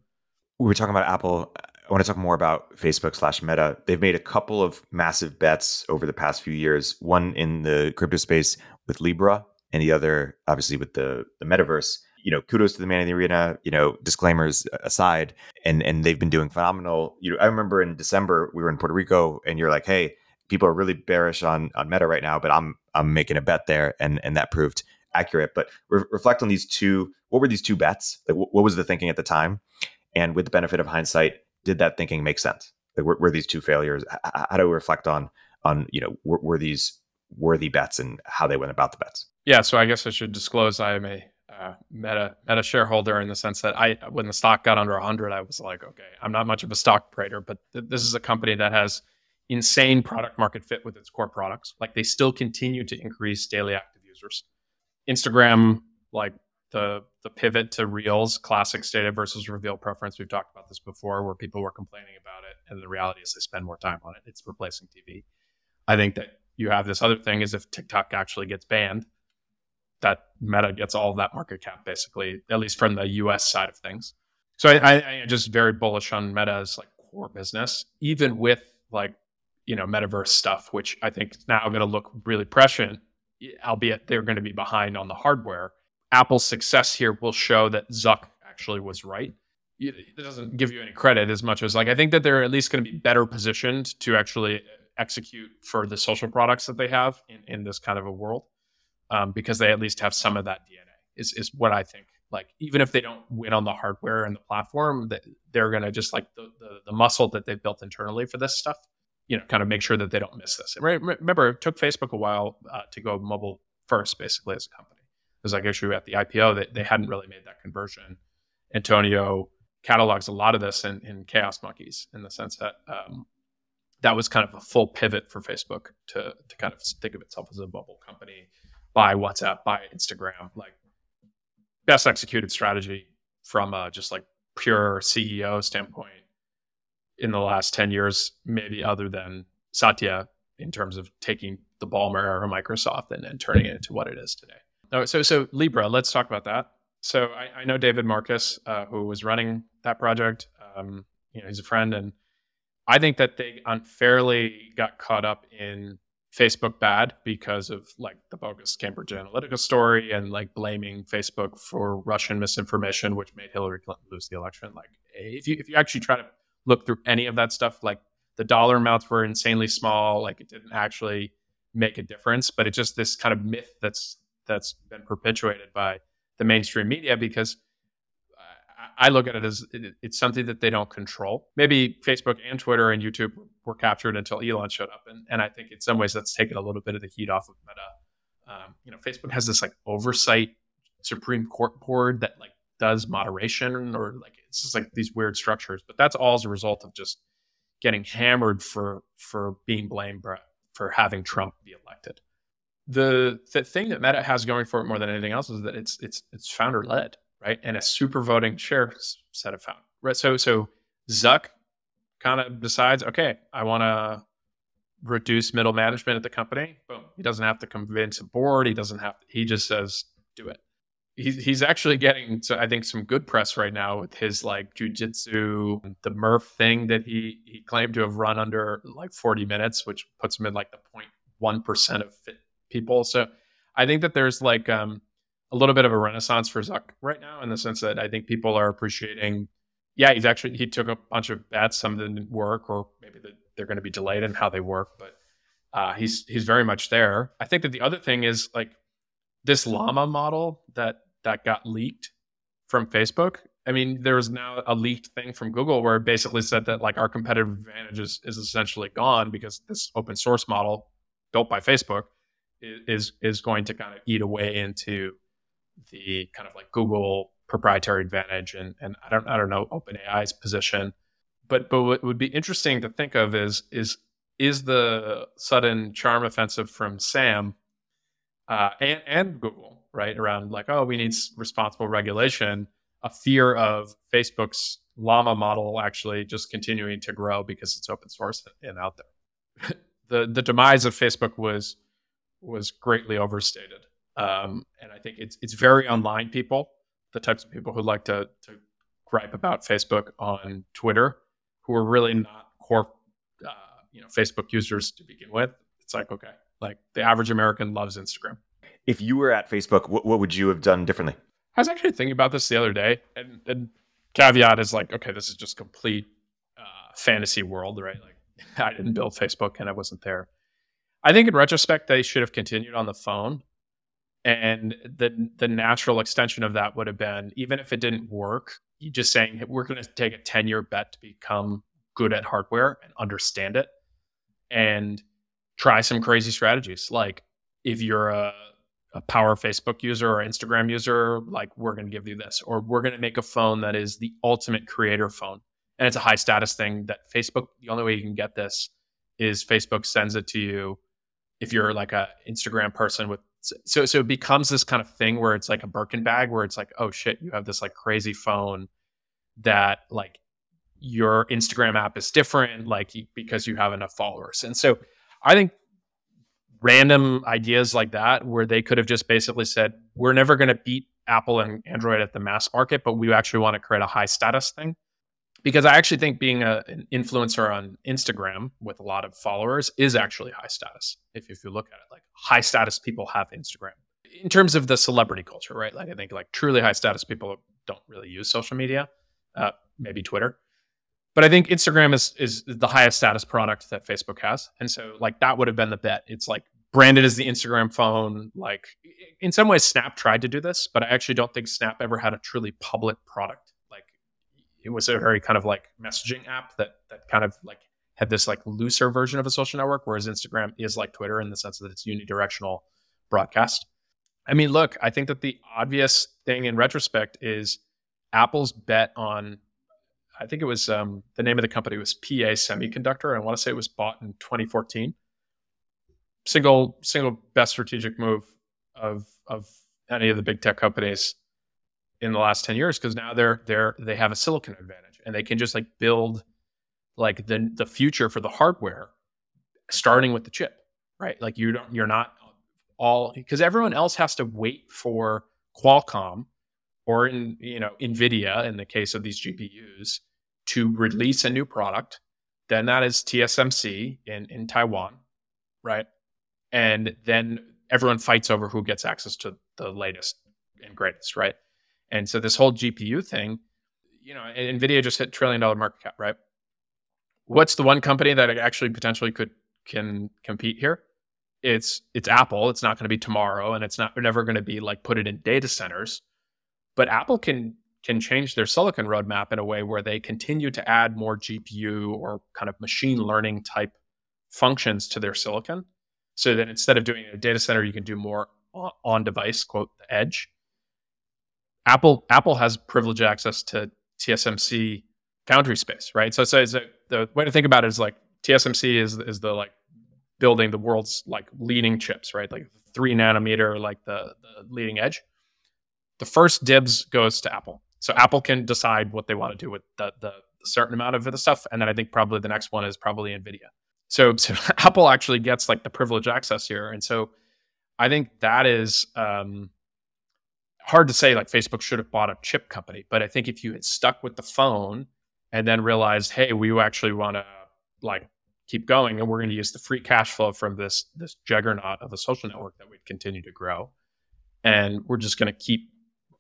We were talking about Apple I want to talk more about Facebook slash Meta. They've made a couple of massive bets over the past few years. One in the crypto space with Libra, and the other, obviously, with the the metaverse. You know, kudos to the man in the arena. You know, disclaimers aside, and and they've been doing phenomenal. You know, I remember in December we were in Puerto Rico, and you're like, hey, people are really bearish on on Meta right now, but I'm I'm making a bet there, and and that proved accurate. But re- reflect on these two. What were these two bets? Like, what was the thinking at the time? And with the benefit of hindsight, did that thinking make sense? Like, were, were these two failures? How, how do we reflect on on you know were, were these worthy bets and how they went about the bets? Yeah, so I guess I should disclose I am a uh, meta meta shareholder in the sense that I when the stock got under 100 I was like okay I'm not much of a stock trader but th- this is a company that has insane product market fit with its core products like they still continue to increase daily active users Instagram like the the pivot to reels classic stated versus reveal preference we've talked about this before where people were complaining about it and the reality is they spend more time on it it's replacing TV I think that you have this other thing is if TikTok actually gets banned that Meta gets all that market cap basically, at least from the US side of things. So I, I, I just very bullish on Meta's like core business, even with like you know metaverse stuff, which I think is now going to look really prescient, albeit they're going to be behind on the hardware. Apple's success here will show that Zuck actually was right. It doesn't give you any credit as much as like I think that they're at least going to be better positioned to actually execute for the social products that they have in, in this kind of a world um, because they at least have some of that DNA. Is is what I think. Like even if they don't win on the hardware and the platform, that they're gonna just like the, the, the muscle that they've built internally for this stuff. You know, kind of make sure that they don't miss this. Remember, it took Facebook a while uh, to go mobile first, basically as a company. There's like issue at the IPO that they hadn't really made that conversion. Antonio catalogs a lot of this in, in Chaos Monkeys in the sense that um, that was kind of a full pivot for Facebook to to kind of think of itself as a bubble company by WhatsApp, by Instagram, like best executed strategy from a just like pure CEO standpoint in the last 10 years, maybe other than Satya in terms of taking the Ballmer or Microsoft and, and turning it into what it is today. Oh, so, so Libra, let's talk about that. So I, I know David Marcus, uh, who was running that project. Um, you know, he's a friend, and I think that they unfairly got caught up in Facebook bad because of like the bogus Cambridge Analytica story and like blaming Facebook for Russian misinformation, which made Hillary Clinton lose the election. Like if you if you actually try to look through any of that stuff, like the dollar amounts were insanely small, like it didn't actually make a difference. But it's just this kind of myth that's that's been perpetuated by the mainstream media because I look at it as it's something that they don't control. Maybe Facebook and Twitter and YouTube were captured until Elon showed up, and, and I think in some ways that's taken a little bit of the heat off of Meta. Um, you know, Facebook has this like oversight Supreme Court board that like does moderation or like it's just like these weird structures, but that's all as a result of just getting hammered for for being blamed for having Trump be elected. The the thing that Meta has going for it more than anything else is that it's it's it's founder led right? And a super voting share set of found, right? So, so Zuck kind of decides, okay, I want to reduce middle management at the company. Boom. He doesn't have to convince a board. He doesn't have. To, he just says, do it. He's he's actually getting, so I think, some good press right now with his like jujitsu, the Murph thing that he he claimed to have run under like 40 minutes, which puts him in like the 0.1 percent of fit people. So I think that there's like um a little bit of a renaissance for Zuck right now in the sense that I think people are appreciating. Yeah, he's actually he took a bunch of bets. Some didn't work, or maybe they're going to be delayed in how they work. But uh, he's he's very much there. I think that the other thing is like this llama model that that got leaked from Facebook. I mean, there was now a leaked thing from Google where it basically said that like our competitive advantage is, is essentially gone because this open source model built by Facebook is is going to kind of eat away into the kind of like Google proprietary advantage and and I don't I don't know OpenAI's position. But but what would be interesting to think of is is is the sudden charm offensive from Sam uh, and and Google right around like oh we need responsible regulation a fear of Facebook's llama model actually just continuing to grow because it's open source and out there. the the demise of Facebook was was greatly overstated. Um, and I think it's it's very online people, the types of people who like to to gripe about Facebook on Twitter, who are really not core, uh, you know, Facebook users to begin with. It's like okay, like the average American loves Instagram. If you were at Facebook, what, what would you have done differently? I was actually thinking about this the other day, and, and caveat is like, okay, this is just complete uh, fantasy world, right? Like, I didn't build Facebook and I wasn't there. I think in retrospect, they should have continued on the phone and the the natural extension of that would have been even if it didn't work, just saying we're going to take a 10 year bet to become good at hardware and understand it and try some crazy strategies. Like if you're a, a power Facebook user or Instagram user, like we're going to give you this, or we're going to make a phone that is the ultimate creator phone. And it's a high status thing that Facebook, the only way you can get this is Facebook sends it to you if you're like a Instagram person with so so it becomes this kind of thing where it's like a Birkin bag where it's like, oh shit, you have this like crazy phone that like your Instagram app is different, like because you have enough followers. And so I think random ideas like that, where they could have just basically said, we're never going to beat Apple and Android at the mass market, but we actually want to create a high status thing. Because I actually think being a, an influencer on Instagram with a lot of followers is actually high status. If, if you look at it, like high status people have Instagram. In terms of the celebrity culture, right? Like I think like truly high status people don't really use social media, uh, maybe Twitter but I think Instagram is is the highest status product that Facebook has, and so like that would have been the bet. It's like branded as the Instagram phone. Like in some ways, Snap tried to do this, but I actually don't think Snap ever had a truly public product. It was a very kind of like messaging app that that kind of like had this like looser version of a social network, whereas Instagram is like Twitter in the sense that it's unidirectional broadcast. I mean, look, I think that the obvious thing in retrospect is Apple's bet on I think it was um, the name of the company was PA Semiconductor. I want to say it was bought in 2014. Single single best strategic move of of any of the big tech companies in the last 10 years because now they're they're they have a silicon advantage and they can just like build like the the future for the hardware starting with the chip right? Like you don't you're not all because everyone else has to wait for Qualcomm or in you know nvidia in the case of these gpus to release a new product. Then that is tsmc in, in taiwan right? And then everyone fights over who gets access to the latest and greatest right and so this whole gpu thing you know nvidia just hit trillion dollar market cap right what's the one company that actually potentially could can compete here it's it's apple it's not going to be tomorrow and it's not never going to be like put it in data centers but Apple can can change their silicon roadmap in a way where they continue to add more GPU or kind of machine learning type functions to their silicon. So that instead of doing a data center, you can do more on device, quote, the edge. Apple Apple has privileged access to TSMC foundry space, right? So, so the way to think about it is like TSMC is is the like building the world's like leading chips, right? Like three nanometer, like the, the leading edge the first dibs goes to Apple. So Apple can decide what they want to do with the, the certain amount of the stuff. And then I think probably the next one is probably NVIDIA. So, so Apple actually gets like the privileged access here. And so I think that is um, hard to say like Facebook should have bought a chip company. But I think if you had stuck with the phone and then realized, hey, we actually want to like keep going and we're going to use the free cash flow from this this juggernaut of a social network that would continue to grow. And we're just going to keep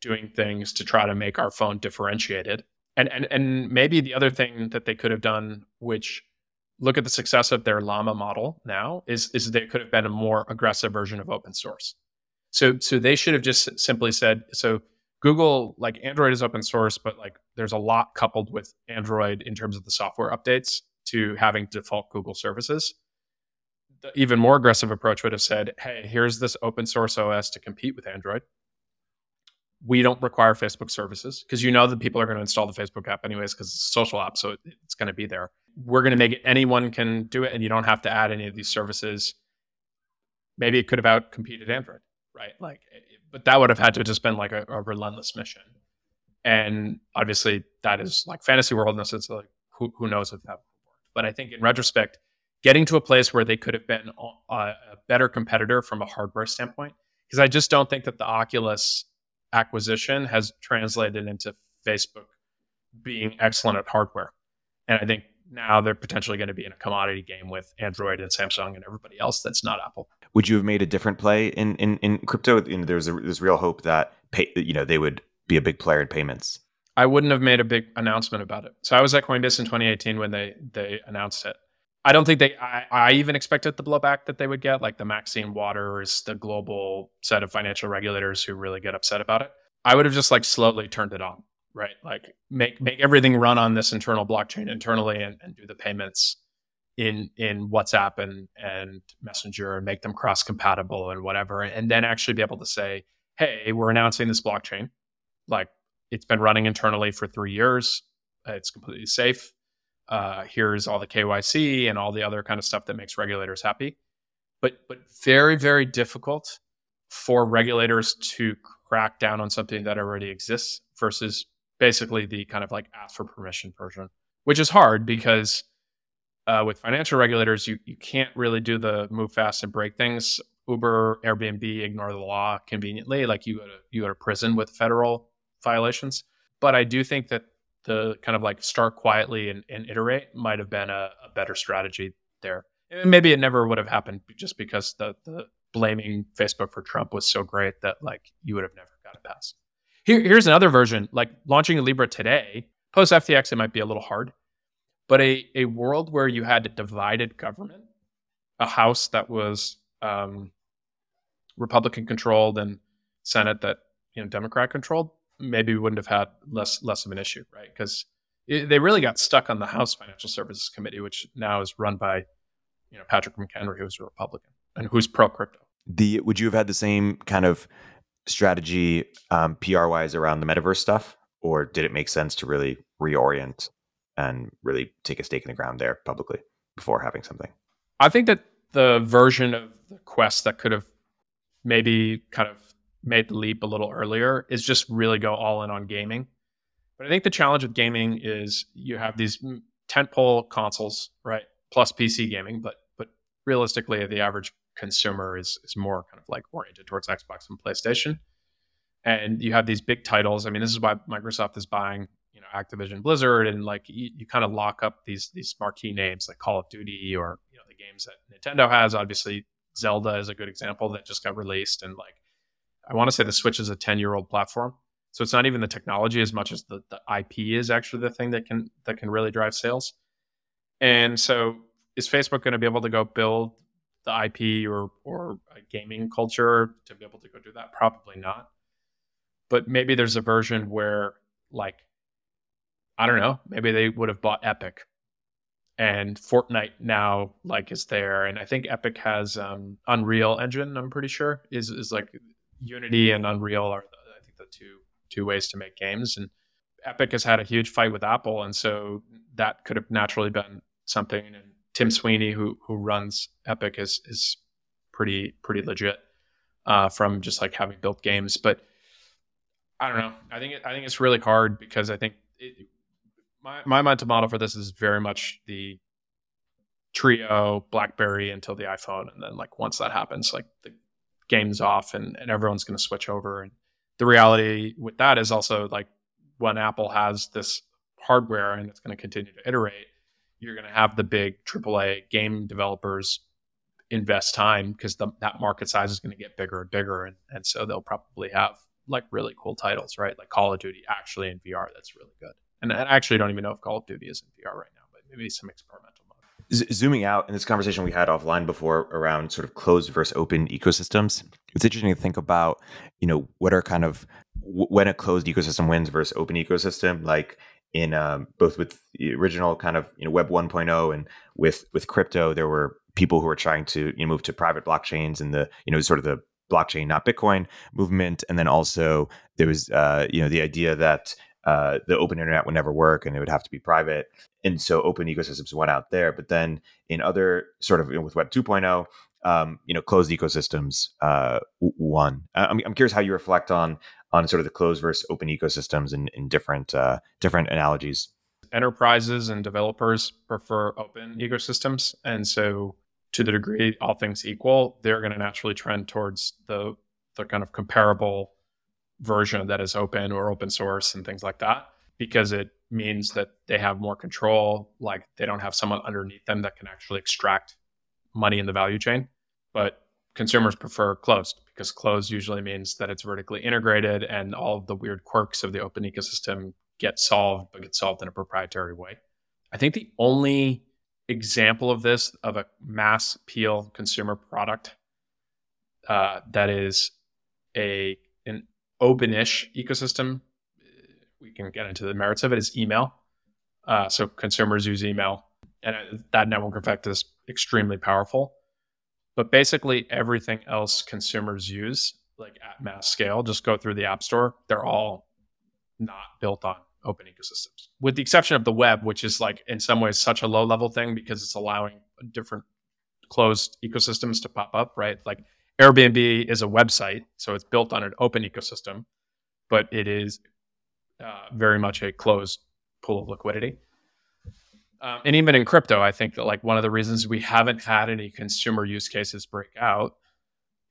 doing things to try to make our phone differentiated. And and and maybe the other thing that they could have done, which look at the success of their Llama model now, is is they could have been a more aggressive version of open source. So so they should have just simply said so Google like Android is open source, but like there's a lot coupled with Android in terms of the software updates to having default Google services. The even more aggressive approach would have said, hey, here's this open source OS to compete with Android we don't require Facebook services because you know that people are going to install the Facebook app anyways because it's a social app, so it's going to be there. We're going to make it anyone can do it, and you don't have to add any of these services. Maybe it could have outcompeted Android, right? Like, eh, eh, but that would have had to just been like a, a relentless mission. And obviously, that is like fantasy world in the sense of like who who knows if that would work. But I think in retrospect, getting to a place where they could have been a, a better competitor from a hardware standpoint, because I just don't think that the Oculus acquisition has translated into Facebook being excellent at hardware. And I think now they're potentially going to be in a commodity game with Android and Samsung and everybody else that's not Apple. Would you have made a different play in in, in crypto? You know, there's a, there's real hope that pay, you know they would be a big player in payments. I wouldn't have made a big announcement about it. So I was at Coinbase in 2018 when they they announced it. I don't think they. I, I even expected the blowback that they would get, like the Maxine Waters, the global set of financial regulators who really get upset about it. I would have just like slowly turned it on, right? Like make make everything run on this internal blockchain internally and, and do the payments in in WhatsApp and and Messenger and make them cross compatible and whatever, and then actually be able to say, hey, we're announcing this blockchain, like it's been running internally for three years, it's completely safe. Uh, here's all the KYC and all the other kind of stuff that makes regulators happy, but but very very difficult for regulators to crack down on something that already exists versus basically the kind of like ask for permission version, which is hard because uh, with financial regulators, you, you can't really do the move fast and break things. Uber, Airbnb ignore the law conveniently, like you go to you go to prison with federal violations. But I do think that the kind of like start quietly and, and iterate might have been a, a, better strategy there. And maybe it never would have happened just because the the blaming Facebook for Trump was so great that like you would have never got it passed. Here, here's another version, like launching Libra today, post FTX, it might be a little hard, but a, a world where you had a divided government, a House that was um, Republican controlled and Senate that you know Democrat controlled, maybe we wouldn't have had less less of an issue, right? Because they really got stuck on the House Financial Services Committee, which now is run by you know Patrick McHenry, who's a Republican and who's pro crypto. The would you have had the same kind of strategy um, PR wise around the metaverse stuff, or did it make sense to really reorient and really take a stake in the ground there publicly before having something? I think that the version of the quest that could have maybe kind of made the leap a little earlier is just really go all in on gaming. But I think the challenge with gaming is you have these tentpole consoles, right? Plus PC gaming, but but realistically, the average consumer is is more kind of like oriented towards Xbox and PlayStation. And you have these big titles. I mean, this is why Microsoft is buying, you know, Activision Blizzard, and like you, you kind of lock up these these marquee names like Call of Duty or you know the games that Nintendo has. Obviously, Zelda is a good example that just got released, and like I want to say the Switch is a ten year old platform, so it's not even the technology as much as the the IP is actually the thing that can that can really drive sales. And so, is Facebook going to be able to go build the IP or or a gaming culture to be able to go do that? Probably not. But maybe there's a version where like I don't know, maybe they would have bought Epic and Fortnite now like is there and I think Epic has um, Unreal Engine, I'm pretty sure. Is is like Unity and Unreal are I think the two two ways to make games and Epic has had a huge fight with Apple and so that could have naturally been something and Tim Sweeney, who who runs Epic, is is pretty pretty legit uh, from just like having built games. But I don't know. I think it, I think it's really hard because I think it, my my mental model for this is very much the Treo BlackBerry until the iPhone, and then like once that happens, like the game's off and, and everyone's going to switch over. And the reality with that is also like when Apple has this hardware and it's going to continue to iterate, you're going to have the big AAA game developers invest time because that market size is going to get bigger and bigger. And, and so they'll probably have like really cool titles, right? Like Call of Duty actually in VR. That's really good. And I actually don't even know if Call of Duty is in VR right now, but maybe some experimental mode. Zooming out in this conversation we had offline before around sort of closed versus open ecosystems, it's interesting to think about, you know, what are kind of when a closed ecosystem wins versus open ecosystem. Like in um, both with the original kind of you know Web 1.0 and with with crypto, there were people who were trying to you know move to private blockchains and the you know sort of the blockchain not Bitcoin movement, and then also there was uh, you know the idea that uh, the open internet would never work and it would have to be private, and so open ecosystems went out there. But then in other sort of with Web 2.0, um, you know, closed ecosystems uh, won. I'm, I'm curious how you reflect on on sort of the closed versus open ecosystems and in, in different uh, different analogies. Enterprises and developers prefer open ecosystems, and so to the degree all things equal, they're going to naturally trend towards the the kind of comparable version that is open or open source and things like that because it means that they have more control like they don't have someone underneath them that can actually extract money in the value chain but consumers prefer closed because closed usually means that it's vertically integrated and all of the weird quirks of the open ecosystem get solved, but get solved in a proprietary way. I think the only example of this of a mass appeal consumer product uh, that is a an open-ish ecosystem we can get into the merits of it, is email. Uh, so consumers use email, and that network effect is extremely powerful. But basically, everything else consumers use, like at mass scale, just go through the App Store. They're all not built on open ecosystems, with the exception of the web, which is like in some ways such a low level thing because it's allowing different closed ecosystems to pop up, right? Like Airbnb is a website, so it's built on an open ecosystem, but it is uh, very much a closed pool of liquidity. Um, and even in crypto, I think that like one of the reasons we haven't had any consumer use cases break out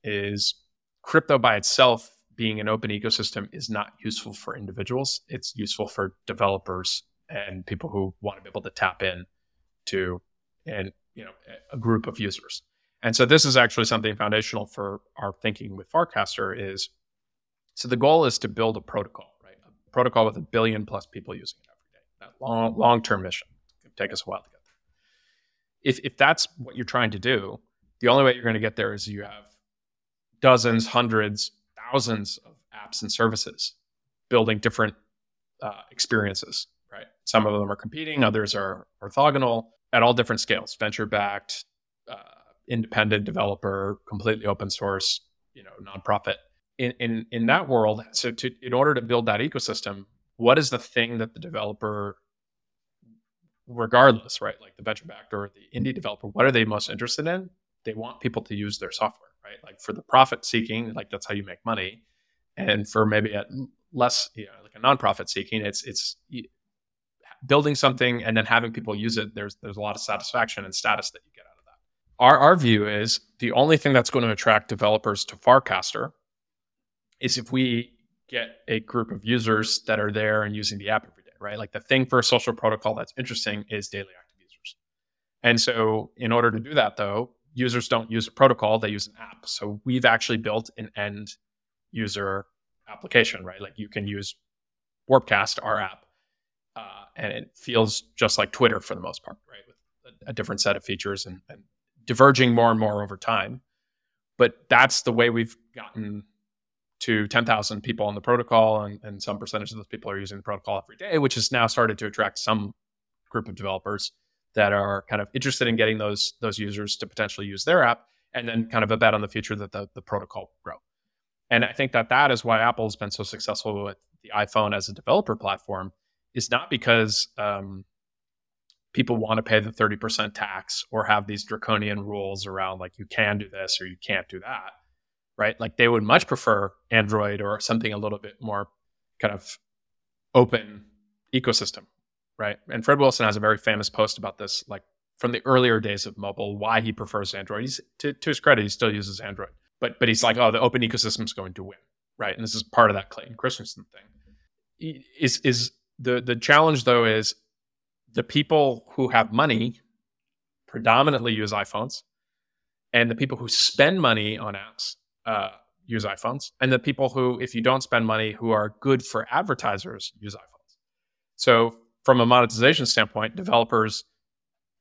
is crypto by itself being an open ecosystem is not useful for individuals. It's useful for developers and people who want to be able to tap in to and you know a group of users. And so this is actually something foundational for our thinking with Farcaster is so the goal is to build a protocol, right? A protocol with a billion plus people using it every day. That long long term mission. It take us a while to get there. If if that's what you're trying to do, the only way you're going to get there is you have dozens, hundreds, thousands of apps and services building different uh, experiences, right? Some of them are competing, others are orthogonal at all different scales, venture backed, independent developer, completely open source, you know, nonprofit. In, in in that world, so to in order to build that ecosystem, what is the thing that the developer regardless, right? Like the venture backed or the indie developer, what are they most interested in? They want people to use their software, right? Like for the profit seeking, like that's how you make money. And for maybe a less, you know, like a nonprofit seeking, it's it's building something and then having people use it. There's there's a lot of satisfaction and status that you get out. Our our view is the only thing that's going to attract developers to Farcaster is if we get a group of users that are there and using the app every day, right? Like the thing for a social protocol that's interesting is daily active users. And so in order to do that though, users don't use a protocol, they use an app. So we've actually built an end user application, right? Like you can use Warpcast, our app, uh, and it feels just like Twitter for the most part, right? With a, a different set of features and, and, diverging more and more over time. But that's the way we've gotten to 10,000 people on the protocol, and, and some percentage of those people are using the protocol every day, which has now started to attract some group of developers that are kind of interested in getting those those users to potentially use their app, and then kind of a bet on the future that the, the protocol will grow. And I think that that is why Apple's been so successful with the iPhone as a developer platform, is not because um, people want to pay the 30% tax or have these draconian rules around like you can do this or you can't do that, right? Like they would much prefer Android or something a little bit more kind of open ecosystem, right? And Fred Wilson has a very famous post about this, like from the earlier days of mobile, why he prefers Android. He's, to, to his credit, he still uses Android, but but he's like, oh, the open ecosystem is going to win, right? And this is part of that Clayton Christensen thing. Is is the the challenge though is the people who have money predominantly use iPhones, and the people who spend money on apps uh, use iPhones, and the people who, if you don't spend money, who are good for advertisers, use iPhones. So, from a monetization standpoint, developers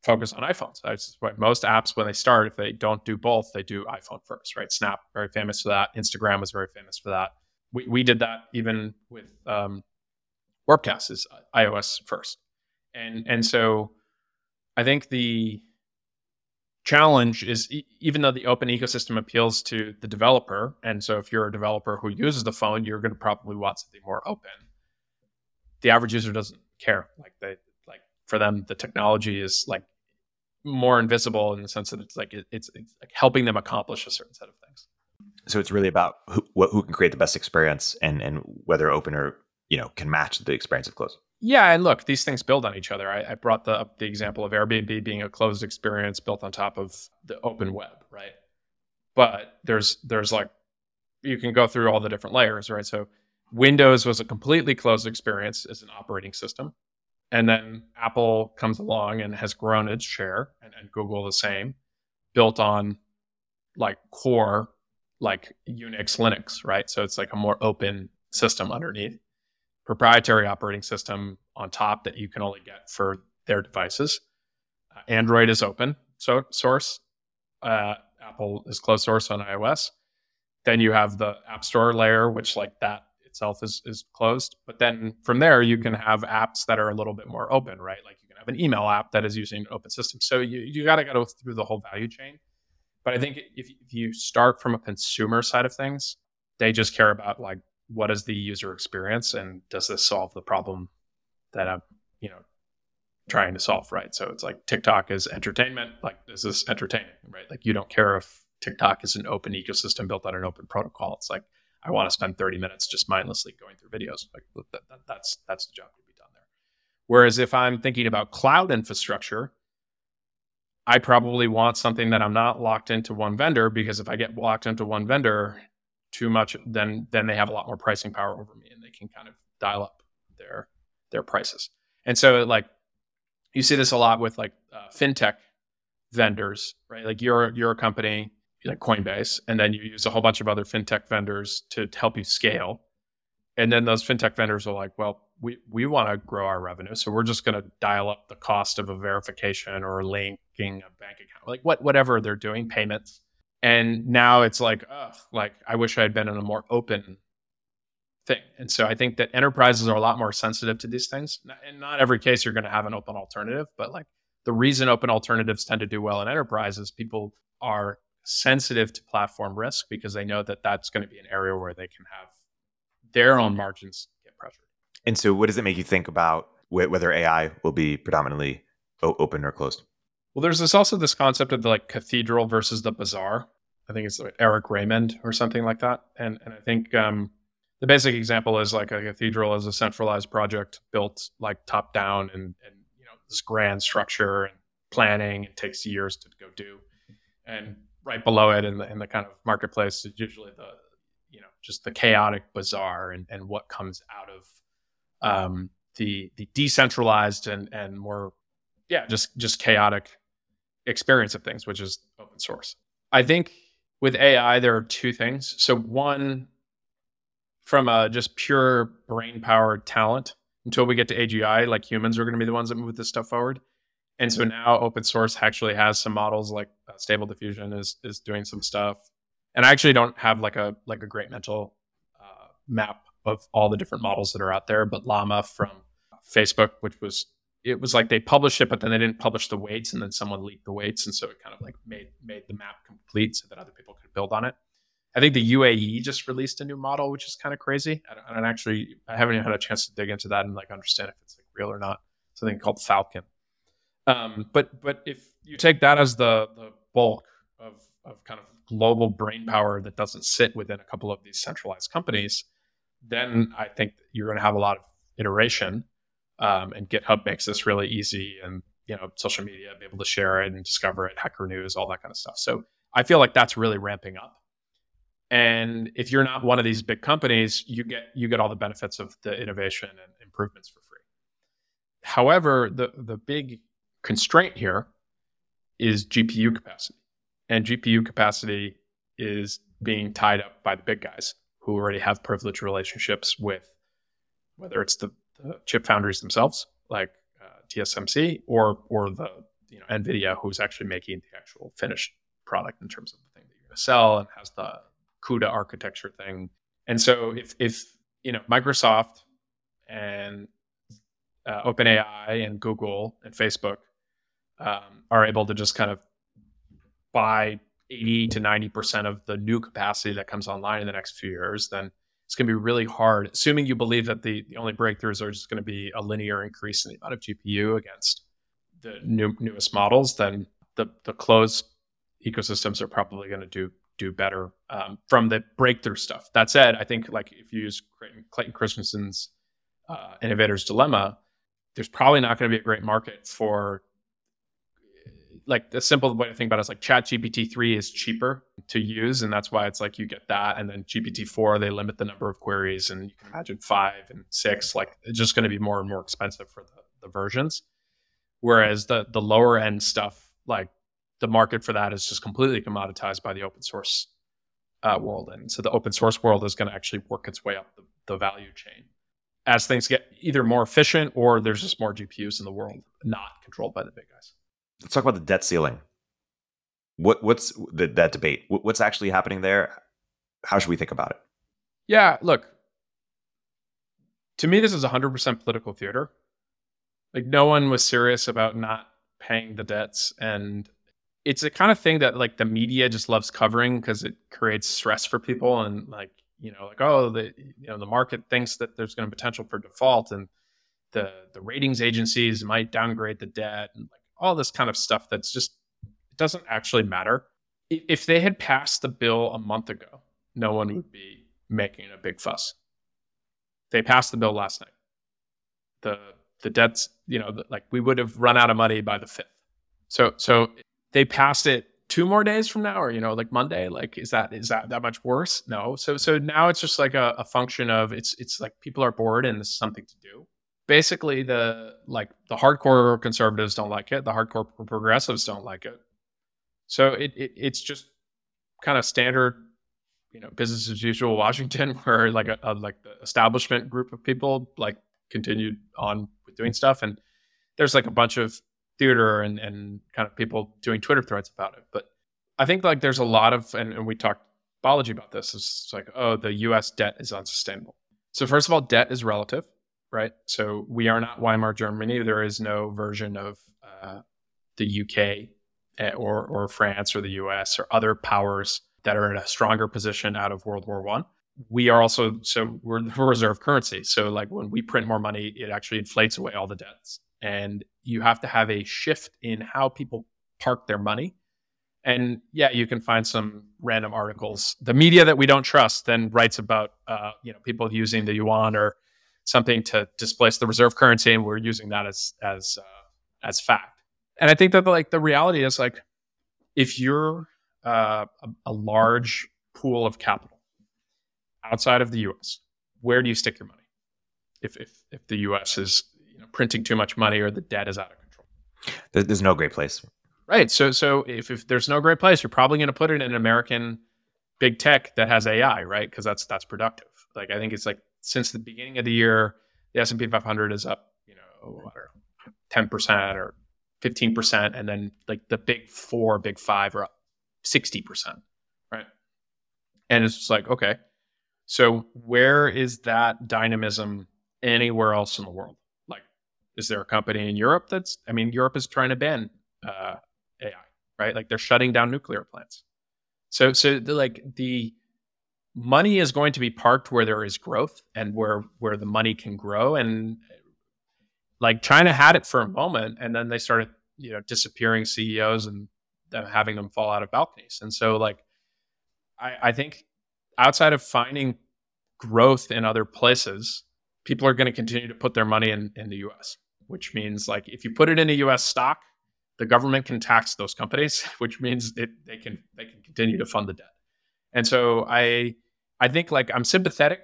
focus on iPhones. That's why most apps, when they start, if they don't do both, they do iPhone first, right? Snap, very famous for that. Instagram was very famous for that. We, we did that even with um, Warpcast is iOS first. And and so I think the challenge is e- even though the open ecosystem appeals to the developer, and so if you're a developer who uses the phone, you're going to probably want something more open. The average user doesn't care. Like they like for them, the technology is like more invisible in the sense that it's like it, it's it's like helping them accomplish a certain set of things. So it's really about who, who can create the best experience and and whether open or you know can match the experience of closed. Yeah, and look, these things build on each other. I, I brought the the example of Airbnb being a closed experience built on top of the open web, right? But there's there's like you can go through all the different layers, right? So Windows was a completely closed experience as an operating system. And then Apple comes along and has grown its share, and, and Google the same, built on like core, like Unix, Linux, right? So it's like a more open system underneath proprietary operating system on top that you can only get for their devices. Uh, Android is open so, source. Uh, Apple is closed source on iOS. Then you have the App Store layer, which like that itself is is closed. But then from there, you can have apps that are a little bit more open, right? Like you can have an email app that is using an open system. So you you got to go through the whole value chain. But I think if, if you start from a consumer side of things, they just care about like what is the user experience and does this solve the problem that I'm, you know, trying to solve, right? So it's like TikTok is entertainment, like this is entertaining, right? Like you don't care if TikTok is an open ecosystem built on an open protocol. It's like I want to spend 30 minutes just mindlessly going through videos. Like that, that, that's that's the job to be done there. Whereas if I'm thinking about cloud infrastructure, I probably want something that I'm not locked into one vendor because if I get locked into one vendor too much, then then they have a lot more pricing power over me and they can kind of dial up their their prices. And so like you see this a lot with like uh, fintech vendors, right? Like you're you're a company like Coinbase, and then you use a whole bunch of other fintech vendors to help you scale. And then those fintech vendors are like, well, we, we want to grow our revenue. So we're just going to dial up the cost of a verification or linking a bank account, like what, whatever they're doing, payments. And now it's like, ugh, like I wish I had been in a more open thing. And so I think that enterprises are a lot more sensitive to these things. In not every case you're going to have an open alternative, but like the reason open alternatives tend to do well in enterprises, people are sensitive to platform risk because they know that that's going to be an area where they can have their own margins get pressured. And so, what does it make you think about whether AI will be predominantly open or closed? Well, there's this also this concept of the like cathedral versus the bazaar. I think it's Eric Raymond or something like that. And and I think um, the basic example is like a cathedral is a centralized project built like top down and and you know this grand structure and planning. It takes years to go do. And right below it in the in the kind of marketplace is usually the you know just the chaotic bazaar and and what comes out of um, the the decentralized and and more yeah just just chaotic experience of things which is open source i think with ai there are two things. So one from a just pure brain power talent until we get to agi like humans are going to be the ones that move this stuff forward. And so now open source actually has some models like uh, Stable Diffusion is is doing some stuff. And I actually don't have like a like a great mental uh, map of all the different models that are out there, but Llama from Facebook, which was it was like they published it, but then they didn't publish the weights, and then someone leaked the weights, and so it kind of like made made the map complete so that other people could build on it. I think the UAE just released a new model, which is kind of crazy. I don't, I don't actually, I haven't even had a chance to dig into that and like understand if it's like real or not. Something called Falcon. Um, but but if you take that as the the bulk of of kind of global brain power that doesn't sit within a couple of these centralized companies, then I think you're going to have a lot of iteration. Um, and GitHub makes this really easy, and you know, social media, be able to share it and discover it, Hacker News, all that kind of stuff. So I feel like that's really ramping up. And if you're not one of these big companies, you get you get all the benefits of the innovation and improvements for free. However, the the big constraint here is GPU capacity. And GPU capacity is being tied up by the big guys who already have privileged relationships with whether it's the, chip foundries themselves, like uh, TSMC, or or the you know NVIDIA, who's actually making the actual finished product in terms of the thing that you're going to sell and has the CUDA architecture thing. And so if if you know Microsoft and uh, OpenAI and Google and Facebook um, are able to just kind of buy 80 to 90% of the new capacity that comes online in the next few years, then it's going to be really hard. Assuming you believe that the, the only breakthroughs are just going to be a linear increase in the amount of GPU against the new, newest models, then the, the closed ecosystems are probably going to do do better um, from the breakthrough stuff. That said, I think like if you use Clayton Christensen's uh, Innovator's Dilemma, there's probably not going to be a great market for like the simple way to think about it is like chat gpt 3 is cheaper to use and that's why it's like you get that and then gpt 4 they limit the number of queries and you can imagine 5 and 6 like it's just going to be more and more expensive for the, the versions. Whereas the the lower end stuff like the market for that is just completely commoditized by the open source uh, world and so the open source world is going to actually work its way up the, the value chain. As things get either more efficient or there's just more gpus in the world not controlled by the big guys. Let's talk about the debt ceiling. What what's the, that debate? What's actually happening there? How should we think about it? Yeah, look, To me, this is 100% political theater. Like no one was serious about not paying the debts and it's a kind of thing that like the media just loves covering because it creates stress for people and like you know like oh the you know the market thinks that there's going to potential for default and the the ratings agencies might downgrade the debt and like all this kind of stuff that's just it doesn't actually matter. If they had passed the bill a month ago no one would be making a big fuss. They passed the bill last night. The the debts you know the, like we would have run out of money by the 5th so so they passed it two more days from now or you know like monday like is that is that that much worse? No. So so now it's just like a, a function of it's it's like people are bored and is something to do. Basically the like the hardcore conservatives don't like it. The hardcore progressives don't like it so it, it it's just kind of standard you know business as usual washington where like a, a like the establishment group of people like continued on with doing stuff and there's like a bunch of theater and, and kind of people doing Twitter threads about it. But I think like there's a lot of, and, and we talked Balaji about this, it's like, oh, the US debt is unsustainable. So, first of all, debt is relative, right? So, we are not Weimar Germany. There is no version of uh, the UK or, or France or the US or other powers that are in a stronger position out of World War One. We are also, so we're the reserve currency. So, like when we print more money, it actually inflates away all the debts and you have to have a shift in how people park their money. And yeah, you can find some random articles. The media that we don't trust then writes about uh, you know people using the yuan or something to displace the reserve currency, and we're using that as as uh, as fact. And I think that like the reality is like if you're uh, a, a large pool of capital outside of the U.S., where do you stick your money? If if if the U.S. is you know, printing too much money or the debt is out of control. There's no great place. Right. So so if, if there's no great place, you're probably going to put it in an American big tech that has AI, right? Because that's that's productive. Like I think it's like since the beginning of the year, the S and P 500 is up, you know, ten percent or fifteen percent, and then like the big four, big five are up sixty percent, right? And it's like okay, so where is that dynamism anywhere else in the world? Like, is there a company in Europe that's? I mean, Europe is trying to ban uh, AI, right? Like they're shutting down nuclear plants. So, so the, like the money is going to be parked where there is growth and where where the money can grow. And like China had it for a moment, and then they started, you know, disappearing CEOs and them, having them fall out of balconies. And so, like, I, I think outside of finding growth in other places, people are going to continue to put their money in, in the US which means like if you put it in a US stock, the government can tax those companies, which means it, they can they can continue to fund the debt. And so I I think like I'm sympathetic.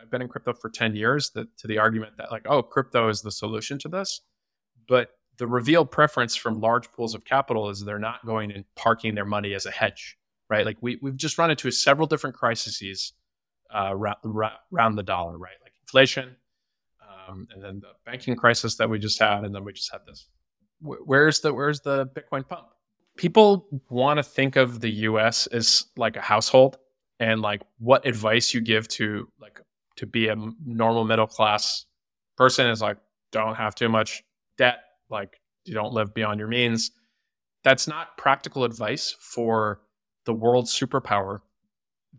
I've been in crypto for 10 years that, to the argument that like, oh, crypto is the solution to this. But the revealed preference from large pools of capital is they're not going and parking their money as a hedge, right? Like we, we've just run into several different crises uh, around the dollar, right? Like inflation, um, and then the banking crisis that we just had, and then we just had this. Where's the where's the Bitcoin pump? People want to think of the U.S. as like a household, and like what advice you give to like to be a normal middle class person is like don't have too much debt, like you don't live beyond your means. That's not practical advice for the world superpower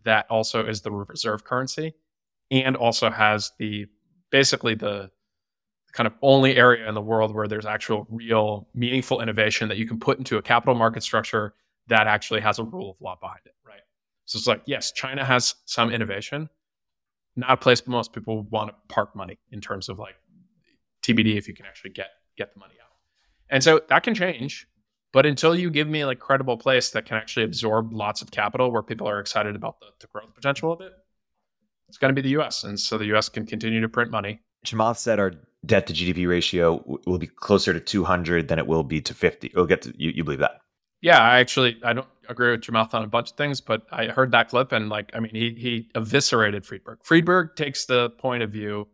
that also is the reserve currency and also has the basically the kind of only area in the world where there's actual real meaningful innovation that you can put into a capital market structure that actually has a rule of law behind it right so it's like yes china has some innovation not a place most people want to park money in terms of like tbd if you can actually get get the money out and so that can change but until you give me like credible place that can actually absorb lots of capital where people are excited about the, the growth potential of it it's going to be the U.S. And so the U.S. can continue to print money. Chamath said our debt to GDP ratio will be closer to 200 than it will be to 50. We'll get to you. You believe that? Yeah, I actually I don't agree with Chamath on a bunch of things, but I heard that clip and like I mean he he eviscerated Friedberg. Friedberg takes the point of view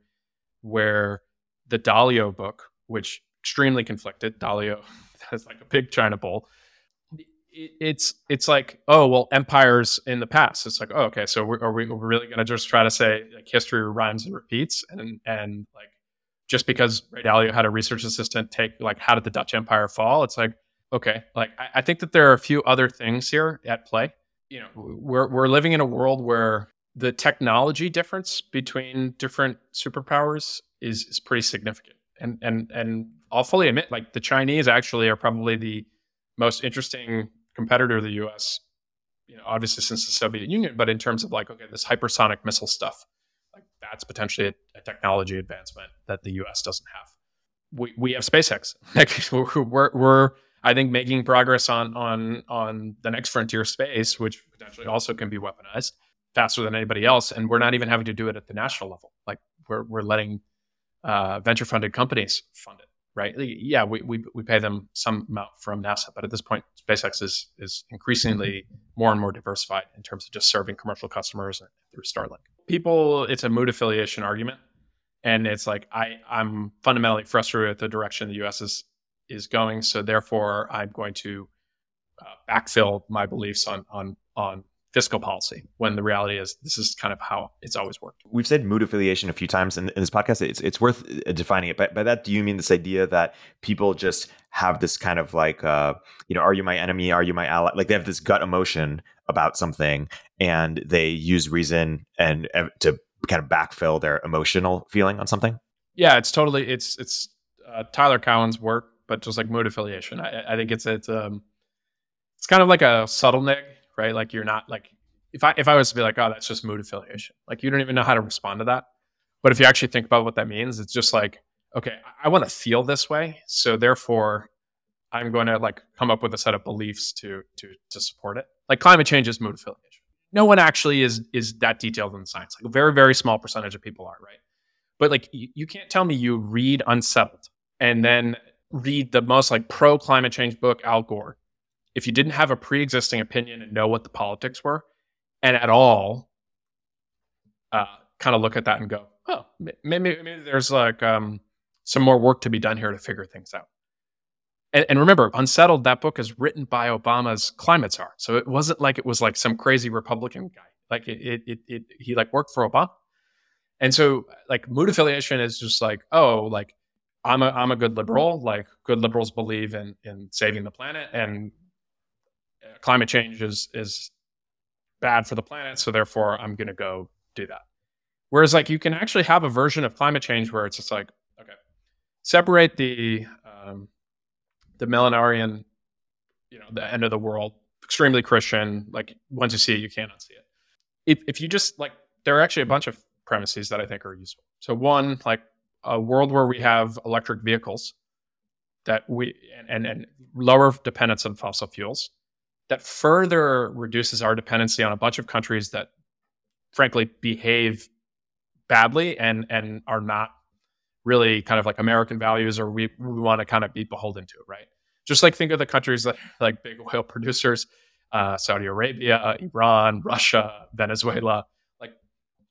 where the Dalio book, which extremely conflicted, Dalio has like a big China bowl. it's it's like oh well empires in the past it's like oh okay so we're, are we are we really to just try to say like history rhymes and repeats and and like just because Ray Dalio had a research assistant take like how did the Dutch Empire fall it's like okay like I, I think that there are a few other things here at play you know we're we're living in a world where the technology difference between different superpowers is is pretty significant and and and I'll fully admit like the Chinese actually are probably the most interesting competitor of the U.S. You know, obviously since the Soviet Union, but in terms of like, okay, this hypersonic missile stuff, like that's potentially a, a technology advancement that the U.S. doesn't have. We we have SpaceX. We're, we're I think making progress on on on the next frontier space, which potentially also can be weaponized faster than anybody else, and we're not even having to do it at the national level. Like we're we're letting uh, venture funded companies fund it right? Yeah, we, we, we pay them some amount from NASA, but at this point, SpaceX is is increasingly more and more diversified in terms of just serving commercial customers through Starlink. People, it's a mood affiliation argument, and it's like I I'm fundamentally frustrated with the direction the U.S. is is going, so therefore I'm going to uh, backfill my beliefs on on on fiscal policy when the reality is this is kind of how it's always worked. We've said mood affiliation a few times in, in this podcast. It's it's worth uh, defining it. But by that, do you mean this idea that people just have this kind of like, uh, you know, are you my enemy? Are you my ally? Like they have this gut emotion about something, and they use reason and uh, to kind of backfill their emotional feeling on something. Yeah, it's totally it's it's uh, Tyler Cowen's work, but just like mood affiliation. I, I think it's it's um it's kind of like a subtle neg right? Like you're not like if I if I was to be like, oh, that's just mood affiliation, like you don't even know how to respond to that. But if you actually think about what that means, it's just like, okay, I want to feel this way, so therefore, I'm going to like come up with a set of beliefs to to to support it. Like climate change is mood affiliation. No one actually is is that detailed in science. Like a very very small percentage of people are, right? But like you, you can't tell me you read Unsettled and then read the most like pro climate change book Al Gore. If you didn't have a pre-existing opinion and know what the politics were and at all uh, kind of look at that and go oh maybe, maybe there's like um, some more work to be done here to figure things out. And, and, remember unsettled that book is written by obama's climate czar. So it wasn't like it was like some crazy republican guy. Like it, it, it, it he like worked for obama. And so like mood affiliation is just like oh like I'm a I'm a good liberal. Like good liberals believe in in saving the planet, and climate change is is bad for the planet, so therefore I'm going to go do that. Whereas like you can actually have a version of climate change where it's just like okay, separate the um, the millenarian, you know, the end of the world, extremely Christian. Like once you see it, you cannot see it. If if you just like, there are actually a bunch of premises that I think are useful. So one, like a world where we have electric vehicles that we and, and, lower dependence on fossil fuels that further reduces our dependency on a bunch of countries that frankly behave badly and and are not really kind of like American values or we, we want to kind of be beholden to, right? Just like think of the countries that like big oil producers, uh, Saudi Arabia, Iran, Russia, Venezuela. Like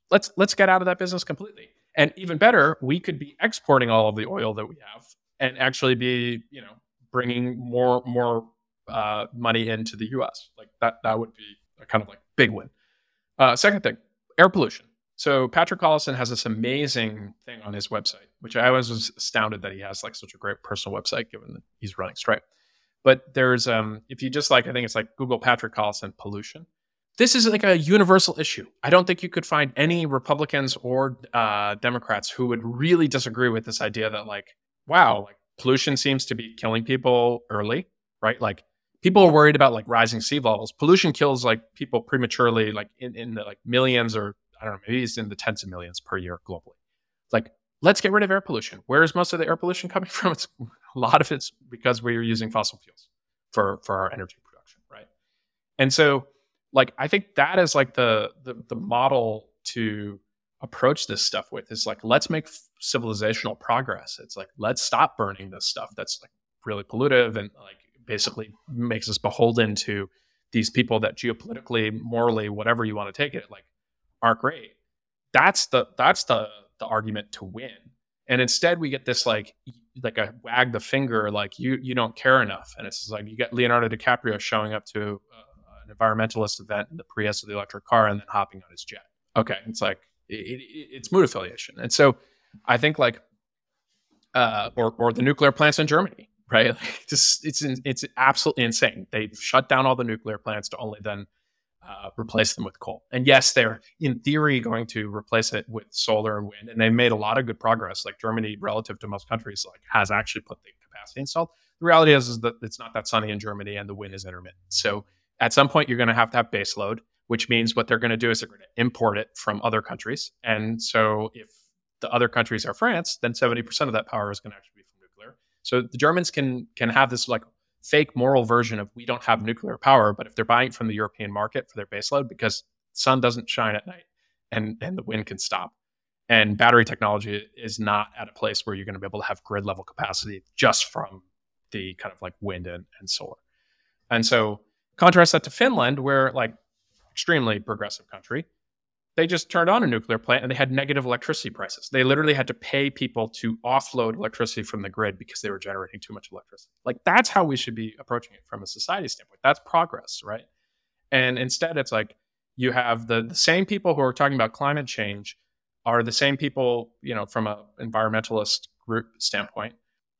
let's let's get out of that business completely. And even better, we could be exporting all of the oil that we have and actually be, you know, bringing more more uh, money into the U.S. Like that, that would be a kind of like big win. Uh, second thing, air pollution. So Patrick Collison has this amazing thing on his website, which I was astounded that he has like such a great personal website, given that he's running Stripe. But there's, um, if you just like, I think it's like Google Patrick Collison pollution. This is like a universal issue. I don't think you could find any Republicans or uh, Democrats who would really disagree with this idea that like, wow, like pollution seems to be killing people early, right? Like people are worried about like rising sea levels. Pollution kills like people prematurely, like in, in the like millions or I don't know, maybe it's in the tens of millions per year globally. Like, let's get rid of air pollution. Where is most of the air pollution coming from? It's a lot of it's because we're using fossil fuels for for our energy production, right? And so, like, I think that is like the the, the model to approach this stuff with is like let's make civilizational progress it's like let's stop burning this stuff that's like really pollutive and like basically makes us beholden to these people that geopolitically, morally, whatever you want to take it, like aren't great. That's the that's the the argument to win. And instead we get this like like a wag the finger like you you don't care enough and it's like you get leonardo dicaprio showing up to uh, an environmentalist event in the prius of the electric car and then hopping on his jet okay it's like it, it, it's mood affiliation and so i think like uh, or or the nuclear plants in germany right like just it's it's absolutely insane they've shut down all the nuclear plants to only then uh, replace them with coal. And yes, they're in theory going to replace it with solar and wind, and they made a lot of good progress. Like Germany, relative to most countries, like has actually put the capacity installed. The reality is, is that it's not that sunny in Germany, and the wind is intermittent. So at some point, you're going to have to have base load, which means what they're going to do is they're going to import it from other countries. And so if the other countries are France, then 70% of that power is going to actually be from nuclear. So the Germans can can have this like fake moral version of we don't have nuclear power, but if they're buying from the European market for their baseload because sun doesn't shine at night and and the wind can stop. And battery technology is not at a place where you're going to be able to have grid level capacity just from the kind of like wind and, and solar. And so contrast that to Finland, where like extremely progressive country, they just turned on a nuclear plant and they had negative electricity prices. They literally had to pay people to offload electricity from the grid because they were generating too much electricity. Like that's how we should be approaching it from a society standpoint. That's progress, right? And instead, it's like you have the, the same people who are talking about climate change are the same people, you know, from an environmentalist group standpoint.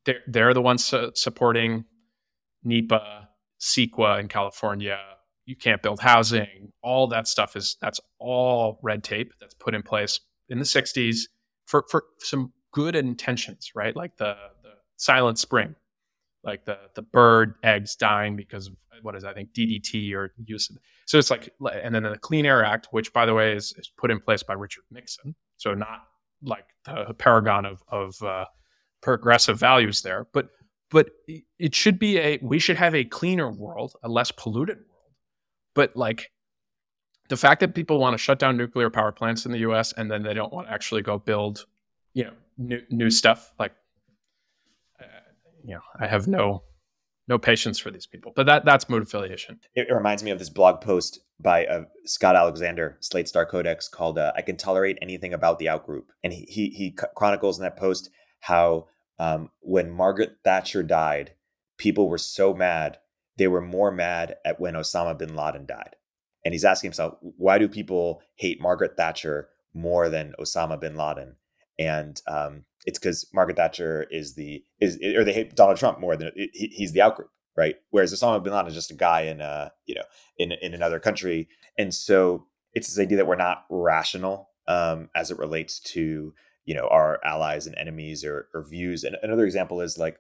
They're, they're the ones su- supporting NEPA, CEQA in California, you can't build housing. All that stuff is that's all red tape that's put in place in the 60s for, for some good intentions, right? Like the, the silent spring, like the the bird eggs dying because of what is I think DDT or use of so it's like and then the Clean Air Act, which by the way is, is put in place by Richard Nixon, so not like the paragon of of uh, progressive values there, but but it should be a we should have a cleaner world, a less polluted world but like the fact that people want to shut down nuclear power plants in the US and then they don't want to actually go build, you know, new, new stuff, like, uh, you know, I have no no patience for these people. But that that's mood affiliation. It reminds me of this blog post by uh, Scott Alexander, Slate Star Codex, called uh, "I Can Tolerate Anything About the Outgroup," and he he, he chronicles in that post how um, when Margaret Thatcher died, people were so mad they were more mad at when Osama bin Laden died. And he's asking himself, why do people hate Margaret Thatcher more than Osama bin Laden? And um, it's because Margaret Thatcher is the is or they hate Donald Trump more than he, he's the outgroup, right? Whereas Osama bin Laden is just a guy in a you know in in another country, and so it's this idea that we're not rational um, as it relates to you know our allies and enemies or, or views. And another example is like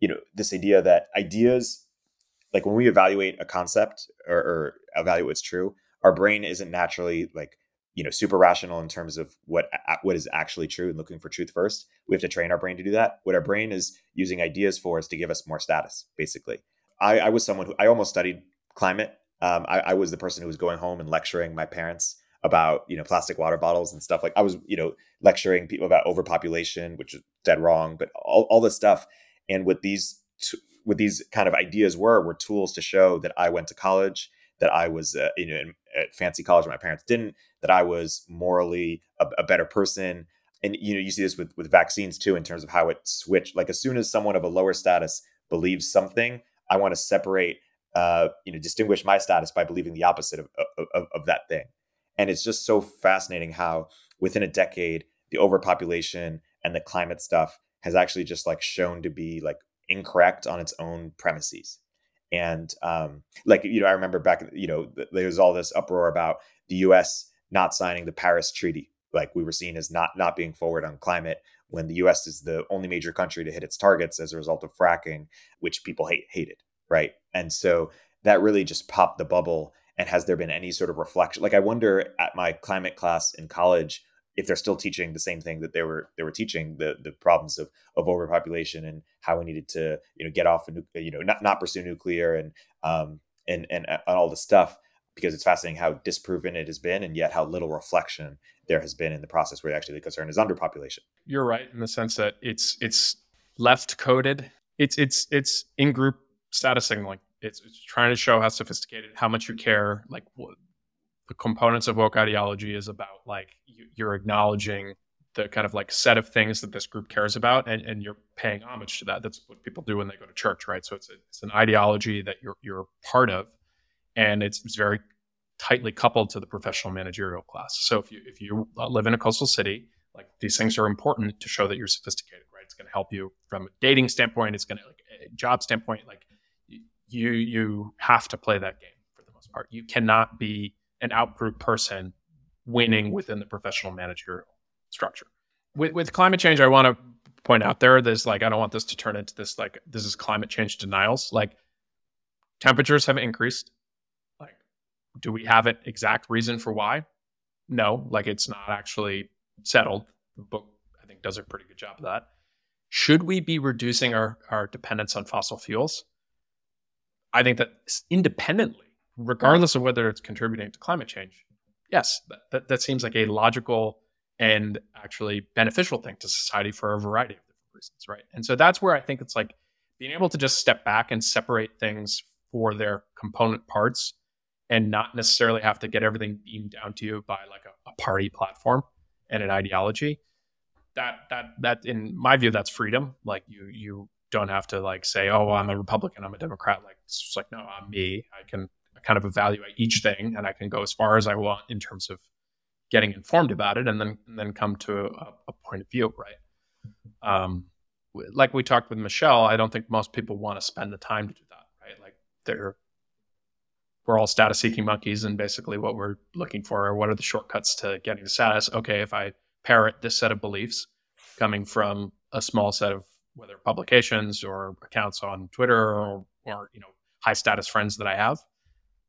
you know this idea that ideas like when we evaluate a concept or, or evaluate what's true, our brain isn't naturally like you know super rational in terms of what what is actually true and looking for truth first. We have to train our brain to do that. What our brain is using ideas for is to give us more status. Basically, I, I was someone who I almost studied climate. Um, I, I was the person who was going home and lecturing my parents about you know plastic water bottles and stuff like I was you know lecturing people about overpopulation, which is dead wrong, but all all this stuff. And with these t- what these kind of ideas were were tools to show that I went to college, that I was uh, you know in, at fancy college, my parents didn't, that I was morally a, a, better person. And you know you see this with with vaccines too in terms of how it switched. Like as soon as someone of a lower status believes something, I want to separate, uh, you know, distinguish my status by believing the opposite of, of, of that thing. And it's just so fascinating how within a decade the overpopulation and the climate stuff has actually just like shown to be like incorrect on its own premises. And um, like you know, I remember back, you know, there was all this uproar about the U.S. not signing the Paris Treaty. Like we were seen as not not being forward on climate when the U.S. is the only major country to hit its targets as a result of fracking, which people hate hated, right? And so that really just popped the bubble. And has there been any sort of reflection? Like I wonder at my climate class in college if they're still teaching the same thing that they were they were teaching the the problems of of overpopulation and how we needed to you know get off of, you know not not pursue nuclear and um and and, and all this stuff because it's fascinating how disproven it has been and yet how little reflection there has been in the process where actually the concern is underpopulation. You're right in the sense that it's it's left coded. It's it's it's in group statusing like it's, it's trying to show how sophisticated, how much you care, like what, the components of woke ideology is about like you're acknowledging the kind of like set of things that this group cares about and, and you're paying homage to that. That's what people do when they go to church right? So it's, a, it's an ideology that you're you're part of and it's, it's very tightly coupled to the professional managerial class. So if you if you uh, live in a coastal city like these things are important to show that you're sophisticated right? It's going to help you from a dating standpoint it's going to like a job standpoint like you you have to play that game for the most part you cannot be an outgroup person winning within the professional managerial structure. With with climate change, I want to point out there there's like I don't want this to turn into this like this is climate change denials. Like temperatures have increased. Like, do we have an exact reason for why? No, like it's not actually settled. The book I think does a pretty good job of that. Should we be reducing our, our dependence on fossil fuels? I think that independently, regardless of whether it's contributing to climate change, yes, that, that, that seems like a logical and actually beneficial thing to society for a variety of different reasons, right? And so that's where I think it's like being able to just step back and separate things for their component parts and not necessarily have to get everything beamed down to you by like a, a party platform and an ideology. That that that in my view, that's freedom. Like you you don't have to like say, oh, I'm a Republican, I'm a Democrat. Like it's just like, no, I'm me. I can kind of evaluate each thing and I can go as far as I want in terms of getting informed about it and then and then come to a, a point of view, right? Um, like we talked with Michelle, I don't think most people want to spend the time to do that, right? Like they're we're all status seeking monkeys and basically what we're looking for are what are the shortcuts to getting status okay if i parrot this set of beliefs coming from a small set of whether publications or accounts on twitter or, or you know high status friends that i have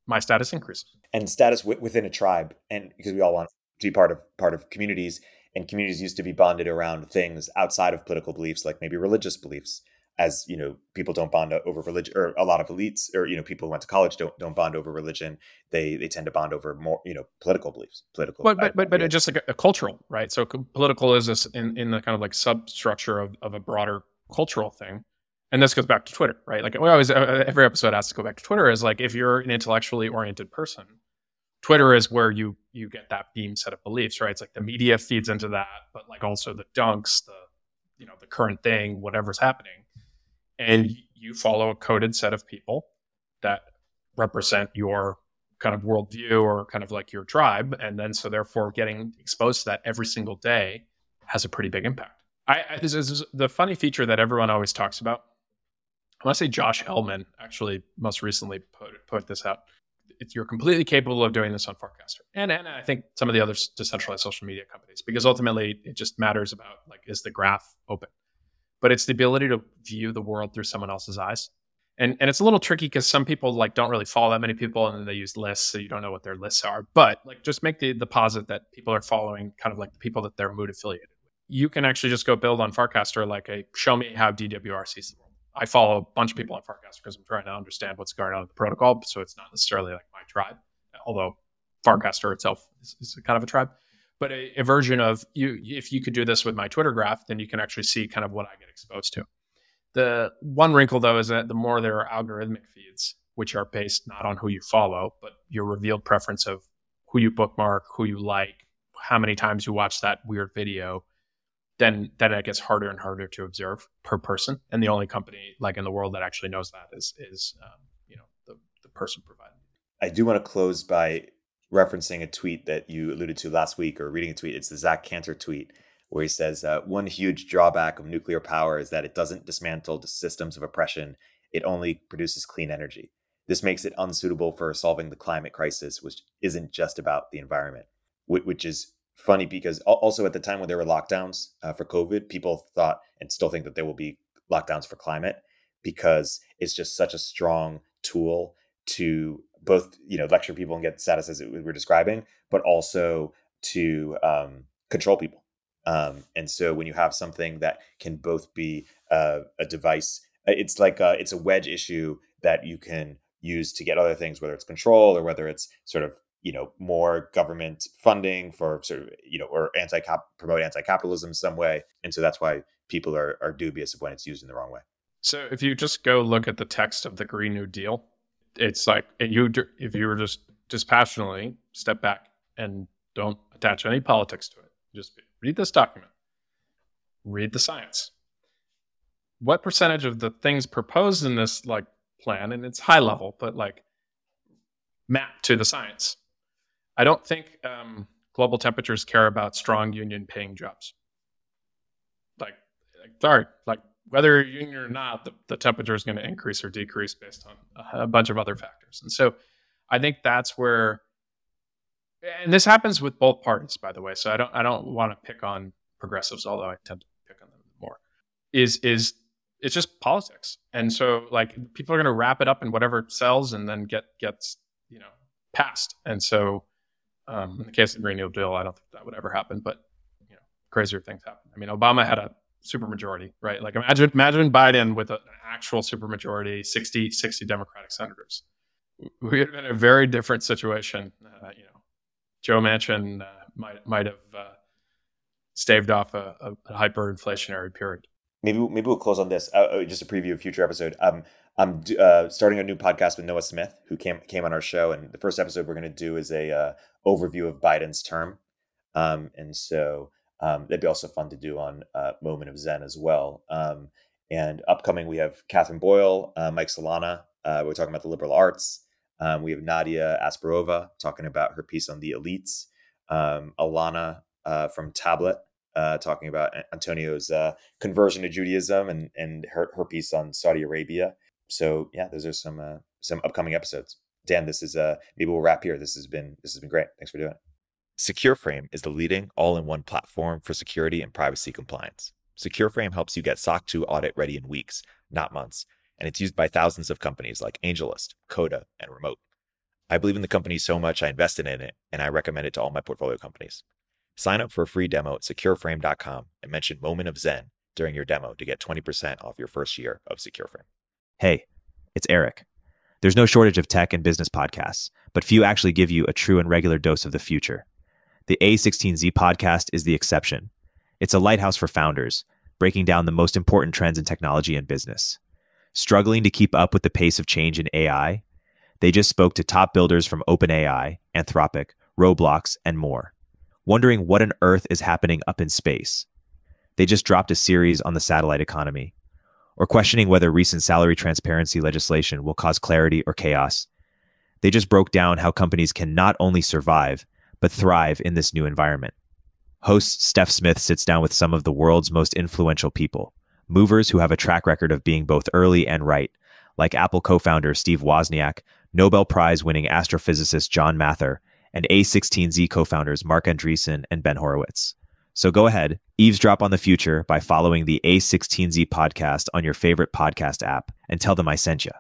my status increases. And status w- within a tribe and because we all want to be part of part of communities and communities used to be bonded around things outside of political beliefs like maybe religious beliefs as you know people don't bond over religion or a lot of elites or you know people who went to college don't don't bond over religion. They they tend to bond over more you know political beliefs political but but but, but just like a, a, cultural right? So political is this in, in the kind of like substructure of, of a broader cultural thing and this goes back to twitter right like we always uh, every episode has to go back to twitter is like if you're an intellectually oriented person Twitter is where you you get that beam set of beliefs, right? It's like the media feeds into that, but like also the dunks, the you know the current thing, whatever's happening, and you follow a coded set of people that represent your kind of worldview or kind of like your tribe, and then so therefore getting exposed to that every single day has a pretty big impact. I, I this is the funny feature that everyone always talks about. I want to say Josh Elman actually most recently put put this out it's, you're completely capable of doing this on Farcaster, and and I think some of the other decentralized social media companies, because ultimately it just matters about like is the graph open, but it's the ability to view the world through someone else's eyes, and and it's a little tricky because some people like don't really follow that many people, and they use lists, so you don't know what their lists are. But like just make the the posit that people are following kind of like the people that they're mood affiliated. You can actually just go build on Farcaster like a show me how DWR sees I follow a bunch of people on Farcaster because I'm trying to understand what's going on in the protocol. So it's not necessarily like my tribe, although Farcaster itself is, is kind of a tribe. But a, a, version of you, if you could do this with my Twitter graph, then you can actually see kind of what I get exposed to. The one wrinkle though is that the more there are algorithmic feeds, which are based not on who you follow, but your revealed preference of who you bookmark, who you like, how many times you watch that weird video, then then it gets harder and harder to observe per person. And the only company like in the world that actually knows that is is um, you know the the person providing. I do want to close by referencing a tweet that you alluded to last week, or reading a tweet. It's the Zach Cantor tweet where he says uh, one huge drawback of nuclear power is that it doesn't dismantle the systems of oppression; it only produces clean energy. This makes it unsuitable for solving the climate crisis, which isn't just about the environment, which is funny because also at the time when there were lockdowns uh, for COVID, people thought and still think that there will be lockdowns for climate because it's just such a strong tool to both you know lecture people and get status as we were describing, but also to um, control people. Um, and so when you have something that can both be uh, a device, uh, it's like a, it's a wedge issue that you can use to get other things, whether it's control or whether it's sort of you know more government funding for sort of you know or anti promote anti capitalism some way, and so that's why people are are dubious of when it's used in the wrong way. So if you just go look at the text of the Green New Deal, it's like you if you were just dispassionately step back and don't attach any politics to it, just read this document. read the science. What percentage of the things proposed in this like plan, and it's high level, but like map to the science? I don't think um, global temperatures care about strong union paying jobs. Like, like sorry, like whether union or not, the, the temperature is going to increase or decrease based on a, a bunch of other factors. And so I think that's where and this happens with both parties, by the way. So I don't I don't want to pick on progressives, although I tend to pick on them more. Is is it's just politics, and so like people are going to wrap it up in whatever sells, and then get gets you know passed. And so um, in the case of the Green New Deal, I don't think that would ever happen, but you know crazier things happen. I mean, Obama had a supermajority, right? Like imagine imagine Biden with an actual supermajority, 60 60 Democratic senators. We would have been a very different situation, uh, you know Joe Manchin uh, might might have uh, staved off a, a, a, hyperinflationary period. Maybe maybe we'll close on this. Uh, uh just a preview of future episode. Um, I'm uh, starting a new podcast with Noah Smith, who came came on our show, and the first episode we're going to do is a uh, overview of Biden's term, um, and so um, that'd be also fun to do on Moment of Zen as well. Um, and upcoming, we have Katherine Boyle, Mike Solana. we're talking about the liberal arts. Um, we have Nadia Asparouhova talking about her piece on the elites. Um, Alana uh, from Tablet uh, talking about Antonio's uh, conversion to Judaism and and her, her piece on Saudi Arabia. So yeah, those are some uh, some upcoming episodes. Dan, this is uh maybe we'll wrap here. This has been this has been great. Thanks for doing it. SecureFrame is the leading all-in-one platform for security and privacy compliance. SecureFrame helps you get SOC 2 audit ready in weeks, not months and it's used by thousands of companies like AngelList, Coda, and Remote. I believe in the company so much I invested in it, and I recommend it to all my portfolio companies. Sign up for a free demo at secureframe.com and mention Moment of Zen during your demo to get 20% off your first year of SecureFrame. Hey, it's Erik. There's no shortage of tech and business podcasts, but few actually give you a true and regular dose of the future. The A16Z podcast is the exception. It's a lighthouse for founders, breaking down the most important trends in technology and business struggling to keep up with the pace of change in AI, they just spoke to top builders from OpenAI, Anthropic, Roblox, and more, wondering what on earth is happening up in space. They just dropped a series on the satellite economy, or questioning whether recent salary transparency legislation will cause clarity or chaos. They just broke down how companies can not only survive, but thrive in this new environment. Host Steph Smith sits down with some of the world's most influential people movers who have a track record of being both early and right, like Apple co founder Steve Wozniak, Nobel Prize winning astrophysicist John Mather, and A16Z co founders Marc Andreessen and Ben Horowitz. So go ahead, eavesdrop on the future by following the A16Z podcast on your favorite podcast app and tell them I sent you.